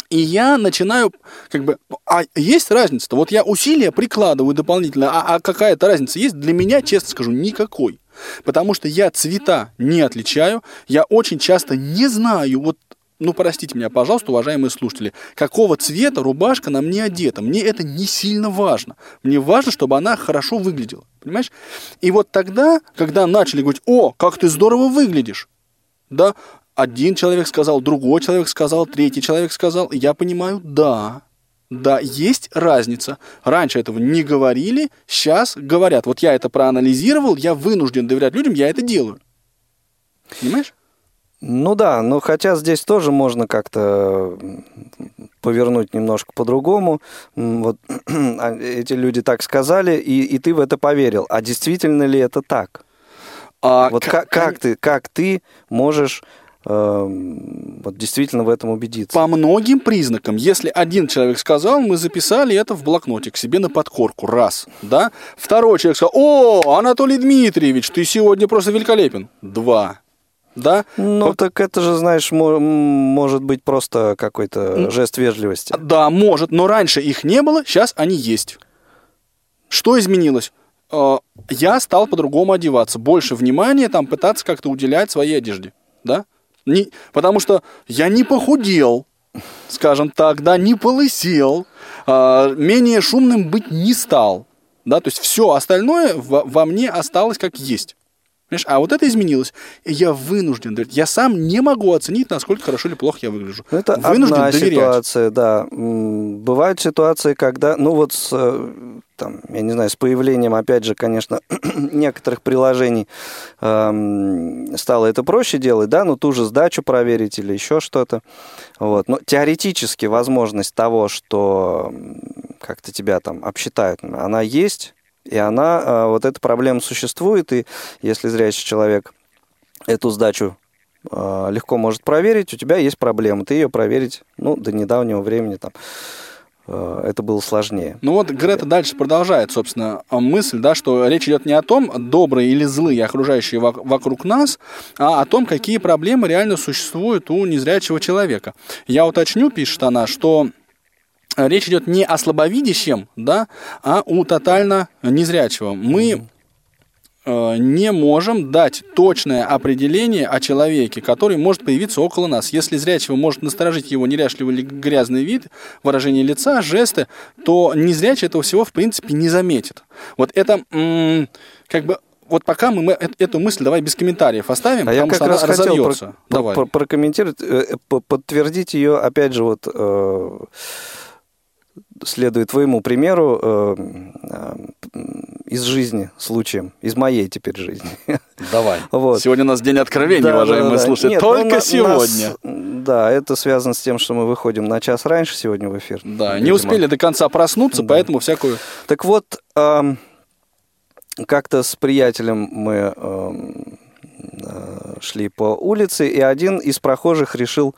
И я начинаю, как бы, а есть разница-то? Вот я усилия прикладываю дополнительно, а, а какая-то разница есть? Для меня, честно скажу, никакой. Потому что я цвета не отличаю, я очень часто не знаю, вот, ну, простите меня, пожалуйста, уважаемые слушатели, какого цвета рубашка на мне одета. Мне это не сильно важно. Мне важно, чтобы она хорошо выглядела. Понимаешь? И вот тогда, когда начали говорить, о, как ты здорово выглядишь, да, один человек сказал, другой человек сказал, третий человек сказал, я понимаю, да, да, есть разница. Раньше этого не говорили, сейчас говорят. Вот я это проанализировал, я вынужден доверять людям, я это делаю. Понимаешь? Ну да, но хотя здесь тоже можно как-то повернуть немножко по-другому. Вот а, эти люди так сказали, и, и ты в это поверил. А действительно ли это так? А Вот как, как ты, как ты можешь эм, вот действительно в этом убедиться. По многим признакам, если один человек сказал, мы записали это в блокнотик себе на подкорку, раз, да? Второй человек сказал, о, Анатолий Дмитриевич, ты сегодня просто великолепен, два, да? Ну, так это же, знаешь, мо- может быть просто какой-то жест вежливости. Да, может, но раньше их не было, сейчас они есть. Что изменилось? Э, Я стал по-другому одеваться, больше внимания там пытаться как-то уделять своей одежде, да? Не, потому что я не похудел, скажем так, да, не полысел, а, менее шумным быть не стал, да, то есть все остальное во мне осталось как есть. Понимаешь? А вот это изменилось. И я вынужден доверять. Я сам не могу оценить, насколько хорошо или плохо я выгляжу. Ну, Это вынужден одна доверять. ситуация, да. Бывают ситуации, когда, ну вот с, э, там, я не знаю, с появлением, опять же, конечно, некоторых приложений эм, стало это проще делать, да, ну ту же сдачу проверить или еще что-то. Вот. Но теоретически возможность того, что как-то тебя там обсчитают, она есть, и она, э, вот эта проблема существует, и если зрячий человек эту сдачу э, легко может проверить, у тебя есть проблема, ты ее проверить, ну, до недавнего времени там э, это было сложнее. Ну вот Грета дальше продолжает, собственно, мысль, да, что речь идет не о том, добрые или злые окружающие вок- вокруг нас, а о том, какие проблемы реально существуют у незрячего человека. Я уточню, пишет она, что речь идет не о слабовидящем, да, а у тотально незрячего. Мы э, не можем дать точное определение о человеке, который может появиться около нас. Если зрячего может насторожить его неряшливый или грязный вид, выражение лица, жесты, то незрячий этого всего в принципе не заметит. Вот это как бы вот пока мы, мы э- эту мысль давай без комментариев оставим, А я как что она раз хотел разовьется. про- Давай. про- прокомментировать, э, по- подтвердить ее, опять же, вот э, следуя твоему примеру э, э, из жизни, случаем, из моей теперь жизни. Давай. Вот. Сегодня у нас день откровений, Да, уважаемые да, да. слушатели. Нет, Только ну, сегодня. нас- да, это связано с тем, что мы выходим на час раньше сегодня в эфир. Да, не видимо. успели до конца проснуться, поэтому всякую... Так вот, ам, как-то с приятелем мы э, шли по улице, и один из прохожих решил,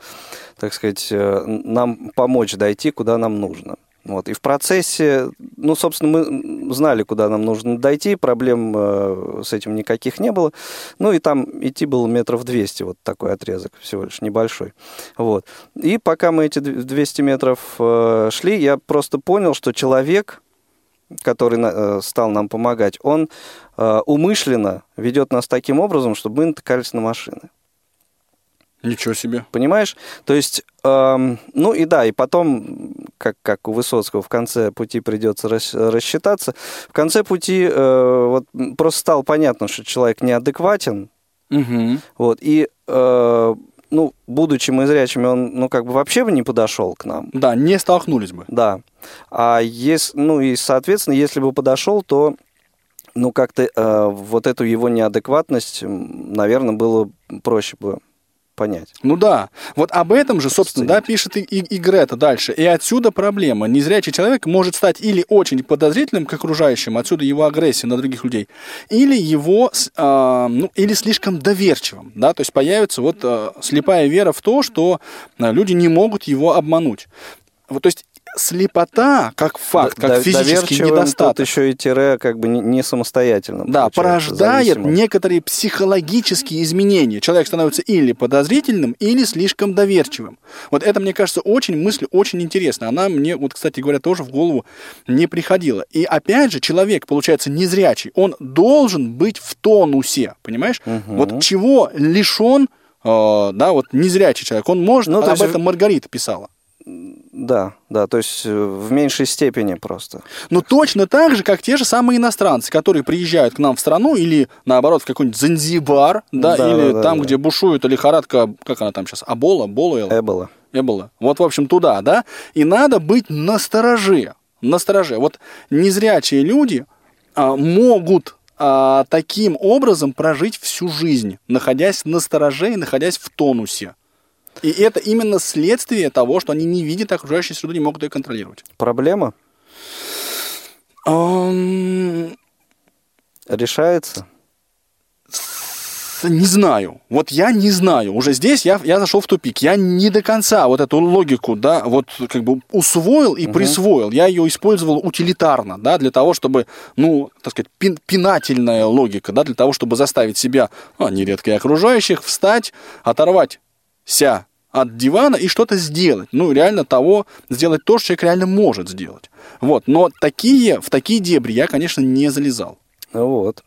так сказать, э, нам помочь дойти, куда нам нужно. Вот. И в процессе, ну, собственно, мы знали, куда нам нужно дойти, проблем э, с этим никаких не было. Ну, и там идти было метров 200, вот такой отрезок, всего лишь небольшой. Вот. И пока мы эти д- 200 метров э, шли, я просто понял, что человек, который э, стал нам помогать, он умышленно ведет нас таким образом, чтобы мы натыкались на машины. Ничего себе. Понимаешь? То есть, эм, ну и да, и потом, как, как у Высоцкого, в конце пути придется рас- рассчитаться. В конце пути э, вот просто стало понятно, что человек неадекватен, Мгм. вот, и, э, ну, будучи мы зрячими, он, ну, как бы вообще бы не подошел к нам. Да, не столкнулись бы. Да. А если, ну и, соответственно, если бы подошел, то, ну, как-то э, вот эту его неадекватность, наверное, было проще бы понять. Ну да, вот об этом же, собственно, да, пишет и, и, и Грета дальше. И отсюда проблема. Незрячий человек может стать или очень подозрительным к окружающим, отсюда его агрессия на других людей, или его, а, ну, или слишком доверчивым, да, то есть появится вот а, слепая вера в то, что а, люди не могут его обмануть. Вот, то есть слепота, как факт, как д- физический недостаток. Тут еще и тире как бы не, самостоятельным. Да, порождает зависимым. некоторые психологические изменения. Человек становится или подозрительным, или слишком доверчивым. Вот это, мне кажется, очень мысль очень интересная. Она мне, вот, кстати говоря, тоже в голову не приходила. И опять же, человек, получается, незрячий, он должен быть в тонусе, понимаешь? Вот чего лишен, э, да, вот незрячий человек. Он может, Ну, об есть этом Маргарита писала. Да, да, то есть э, в меньшей степени просто. Но точно так же, как те же самые иностранцы, которые приезжают к нам в страну или, наоборот, в какой-нибудь Занзибар, да, Да, или да, да, там, да. где бушует лихорадка, как она там сейчас, Абола, Болуэлла? Эбола. Эбола. Вот, в общем, туда, да? И надо быть настороже. Настороже. Вот незрячие люди а, могут а, таким образом прожить всю жизнь, находясь настороже и находясь в тонусе. И это именно следствие того, что они не видят окружающую среду, не могут ее контролировать. Проблема Ам, решается. не знаю. Вот я не знаю. Уже здесь я, я зашел в тупик. Я не до конца вот эту логику, да, вот как бы усвоил и угу. присвоил. Я ее использовал утилитарно, да, для того, чтобы, ну, так сказать, пин, пинательная логика, да, для того, чтобы заставить себя, а нередко и окружающих, встать, оторвать ся от дивана и что-то сделать. Ну, реально того, сделать то, что человек реально может сделать. Вот. Но такие, в такие дебри я, конечно, не залезал. Вот.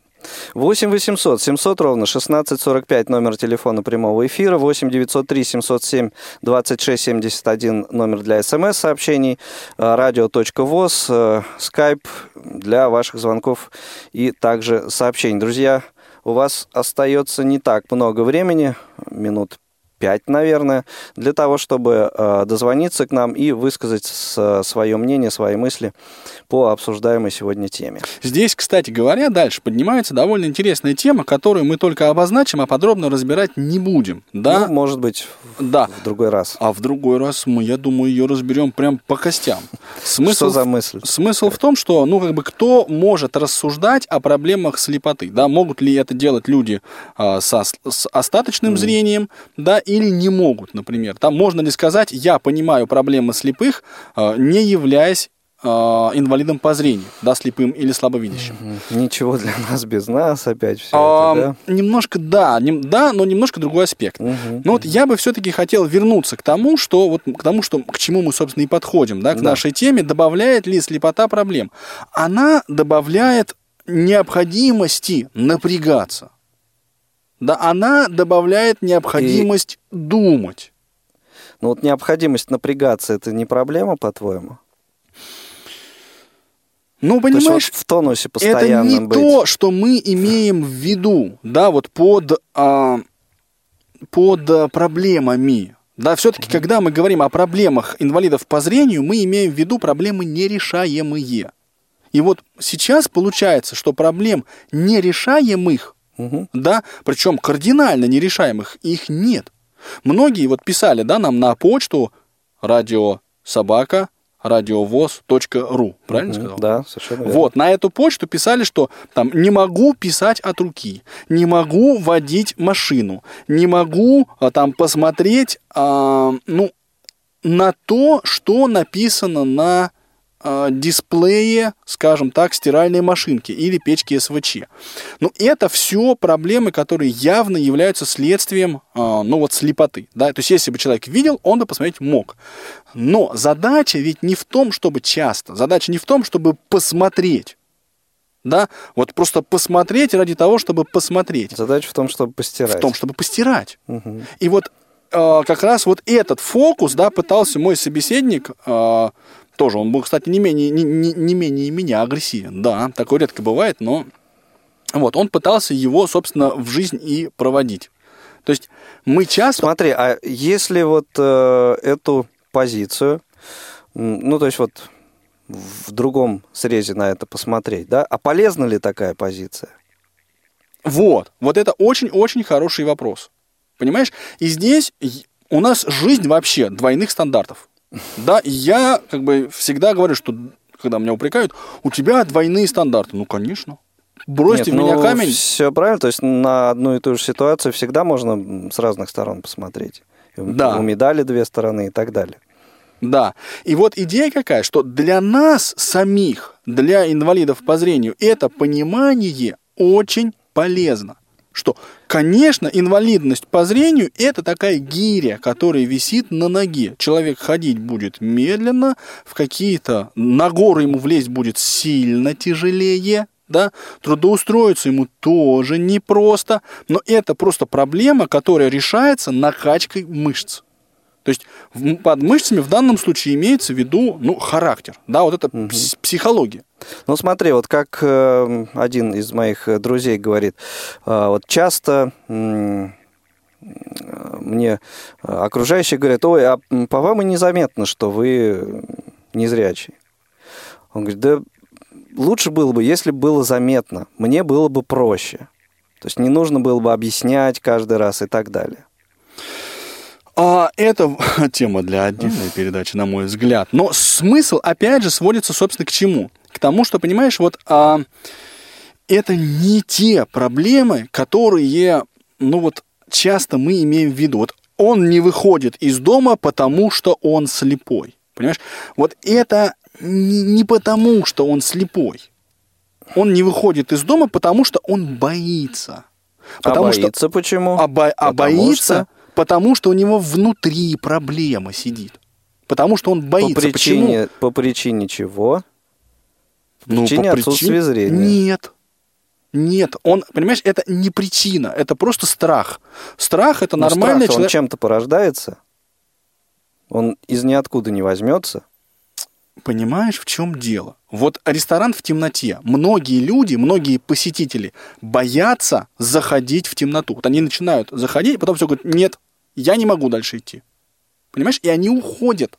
8 800 700 ровно 1645 номер телефона прямого эфира, 8 903 707 26 71 номер для смс-сообщений, э, радио.воз, э, скайп для ваших звонков и также сообщений. Друзья, у вас остается не так много времени, минут 5, наверное, для того, чтобы э, дозвониться к нам и высказать свое мнение, свои мысли по обсуждаемой сегодня теме. Здесь, кстати говоря, дальше поднимается довольно интересная тема, которую мы только обозначим, а подробно разбирать не будем. Да? Ну, может быть, да. в другой раз. А в другой раз мы, я думаю, ее разберем прям по костям. Смысл, что за мысль? Смысл в том, что, ну, как бы, кто может рассуждать о проблемах слепоты? Да, могут ли это делать люди а, со, с остаточным mm. зрением, да, или не могут, например. Там можно ли сказать, я понимаю проблемы слепых, а, не являясь а, инвалидом по зрению, да, слепым или слабовидящим. Ничего для нас без нас опять все а, это, да? Немножко да, не, да, но немножко другой аспект. Угу, но вот я бы все-таки хотел вернуться к тому, что вот к тому, что к чему мы собственно и подходим, да, к да. нашей теме. Добавляет ли слепота проблем? Она добавляет необходимости напрягаться. Да, она добавляет необходимость и... думать. Ну вот необходимость напрягаться это не проблема, по-твоему? Ну, понимаешь, вот в тонусе постоянно это не быть. то, что мы имеем в виду, да, вот под, а, под проблемами. Да, все-таки, mm-hmm. когда мы говорим о проблемах инвалидов по зрению, мы имеем в виду проблемы нерешаемые. И вот сейчас получается, что проблем нерешаемых, угу. да, причем кардинально нерешаемых, их нет. Многие вот писали, да, нам на почту радио собака радиовоз.ру, правильно mm-hmm, сказал? Да, совершенно верно. Вот, на эту почту писали, что там не могу писать от руки, не могу водить машину, не могу а, там посмотреть, а, ну, на то, что написано на дисплее, скажем так, стиральной машинки или печки СВЧ. Но это все проблемы, которые явно являются следствием, э, ну вот, слепоты. Да? То есть, если бы человек видел, он бы посмотреть мог. Но задача ведь не в том, чтобы часто, задача не в том, чтобы посмотреть. Да, вот просто посмотреть ради того, чтобы посмотреть. Задача в том, чтобы постирать. В том, чтобы постирать. Угу. И вот э, как раз вот этот фокус, да, пытался мой собеседник э, тоже он был, кстати, не менее, не, не, не менее меня агрессивен. Да, такое редко бывает, но вот, он пытался его, собственно, в жизнь и проводить. То есть мы часто... Смотри, а если вот э, эту позицию, ну, то есть вот в другом срезе на это посмотреть, да, а полезна ли такая позиция? Вот, вот это очень-очень хороший вопрос. Понимаешь? И здесь у нас жизнь вообще двойных стандартов. Да, я как бы всегда говорю, что когда меня упрекают, у тебя двойные стандарты. Ну, конечно. Бросьте Нет, в меня ну, камень. Все правильно, то есть на одну и ту же ситуацию всегда можно с разных сторон посмотреть. Да. У медали две стороны и так далее. Да. И вот идея какая, что для нас самих, для инвалидов по зрению, это понимание очень полезно что, конечно, инвалидность по зрению – это такая гиря, которая висит на ноге. Человек ходить будет медленно, в какие-то, на горы ему влезть будет сильно тяжелее, да, трудоустроиться ему тоже непросто, но это просто проблема, которая решается накачкой мышц. То есть под мышцами в данном случае имеется в виду ну, характер, да, вот это угу. психология. Ну смотри, вот как э, один из моих друзей говорит, э, вот часто э, мне окружающие говорят, ой, а по вам и незаметно, что вы незрячий. Он говорит, да лучше было бы, если было заметно, мне было бы проще. То есть не нужно было бы объяснять каждый раз и так далее. А, это тема для отдельной передачи, на мой взгляд. Но смысл, опять же, сводится, собственно, к чему? К тому, что, понимаешь, вот а, это не те проблемы, которые ну вот часто мы имеем в виду, вот он не выходит из дома, потому что он слепой. Понимаешь? Вот это не, потому, что он слепой. Он не выходит из дома, потому что он боится. Потому а боится что, почему? А, бо- а боится, потому что у него внутри проблема сидит. Потому что он боится. По причине, Почему? по причине чего? По Ну, причине по отсутствия зрения. Нет. Нет, он, понимаешь, это не причина, это просто страх. Страх это Но нормальный страх-то он человек. чем-то порождается. Он из ниоткуда не возьмется. Понимаешь, в чем дело? Вот ресторан в темноте. Многие люди, многие посетители боятся заходить в темноту. Вот они начинают заходить, потом все говорят, нет, я не могу дальше идти. Понимаешь? И они уходят.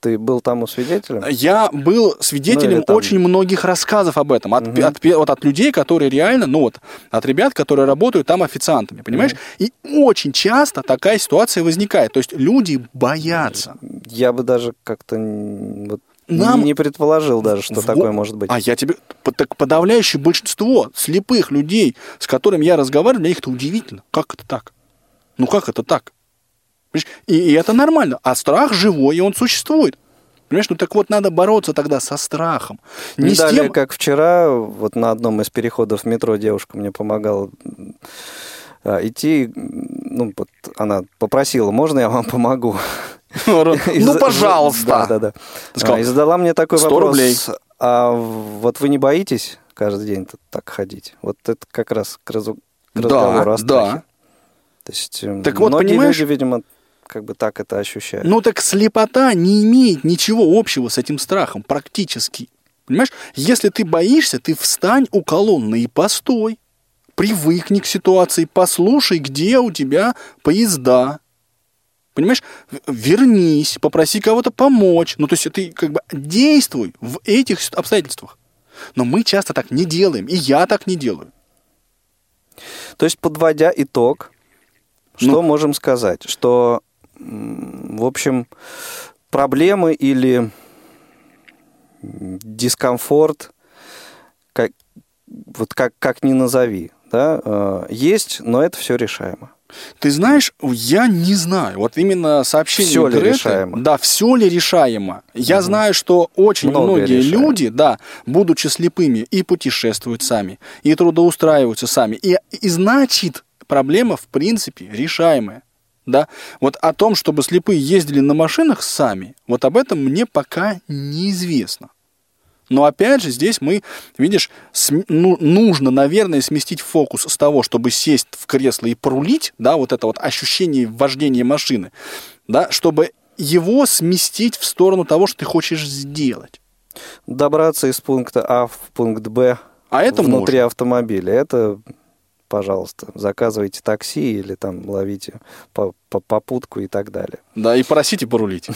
Ты был там у свидетеля? Я был свидетелем Ну, там- очень многих рассказов об этом. От, Мгм. от вот от людей, которые реально, ну вот, от ребят, которые работают там официантами, понимаешь? И очень часто такая ситуация возникает. То есть люди боятся. Я бы даже как-то вот Нам- не предположил даже, что Во- такое может быть. А я тебе... Так подавляющее большинство слепых людей, с которыми я разговариваю, для них это удивительно. Как это так? Ну как это так? И, и это нормально. А страх живой, и он существует. Понимаешь, ну так вот надо бороться тогда со страхом. Не Не с далее, тем... как вчера, вот на одном из переходов метро девушка мне помогала а, идти, ну, вот она попросила, можно я вам помогу? Ну, Из- пожалуйста. Да, да, да. А, И задала мне такой 100 вопрос. рублей. А вот вы не боитесь каждый день так ходить? Вот это как раз к, Да, разговору о да. страхе. То есть эм, Так вот, многие понимаешь- люди, видимо, как бы так это ощущают. Ну так слепота не имеет ничего общего с этим страхом, практически. Понимаешь, если ты боишься, ты встань у колонны и постой. Привыкни к ситуации, послушай, где у тебя поезда. Понимаешь, вернись, попроси кого-то помочь. Ну, то есть ты как бы действуй в этих обстоятельствах. Но мы часто так не делаем, и я так не делаю. То есть, подводя итог, что Ну. можем сказать? Что, в общем, проблемы или дискомфорт, как, вот как, как ни назови, да, э, есть, но это все решаемо. Ты знаешь, я не знаю. Вот именно сообщение ли Греты, решаемо? Да, все ли решаемо. Я знаю, что очень Многое многие решаемо. люди, да, будучи слепыми, и путешествуют сами, и трудоустраиваются сами. И, и значит, проблема, в принципе, решаемая. Да? Вот о том, чтобы слепые ездили на машинах сами, вот об этом мне пока неизвестно. Но опять же, здесь мы, видишь, см- ну, нужно, наверное, сместить фокус с того, чтобы сесть в кресло и порулить, да, вот это вот ощущение вождения машины, да, чтобы его сместить в сторону того, что ты хочешь сделать. Добраться из пункта А в пункт Б А это внутри можно. автомобиля, это, пожалуйста, заказывайте такси или там ловите по- по- попутку и так далее. Да, и просите порулить.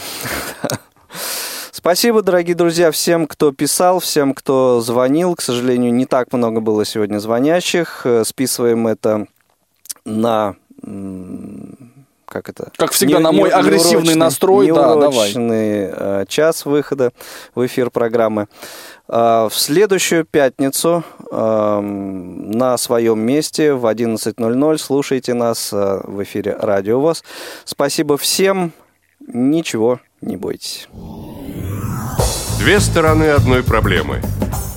Спасибо, дорогие друзья, всем, кто писал, всем, кто звонил. К сожалению, не так много было сегодня звонящих. Э, Списываем это на... Как это? Как всегда, на мой агрессивный неурочный- настрой. Да, давай. неурочный, э, час выхода в эфир программы. А, В следующую пятницу на своем месте в 11.00 слушайте нас э, в эфире Радио ВОЗ. Спасибо всем. Ничего не бойтесь. Две стороны одной проблемы.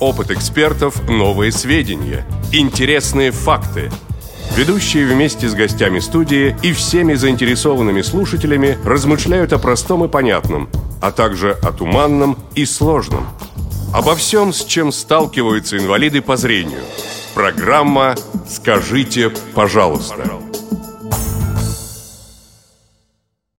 Опыт экспертов, новые сведения, интересные факты. Ведущие вместе с гостями студии и всеми заинтересованными слушателями размышляют о простом и понятном, а также о туманном и сложном. Обо всем, с чем сталкиваются инвалиды по зрению. Программа «Скажите, пожалуйста».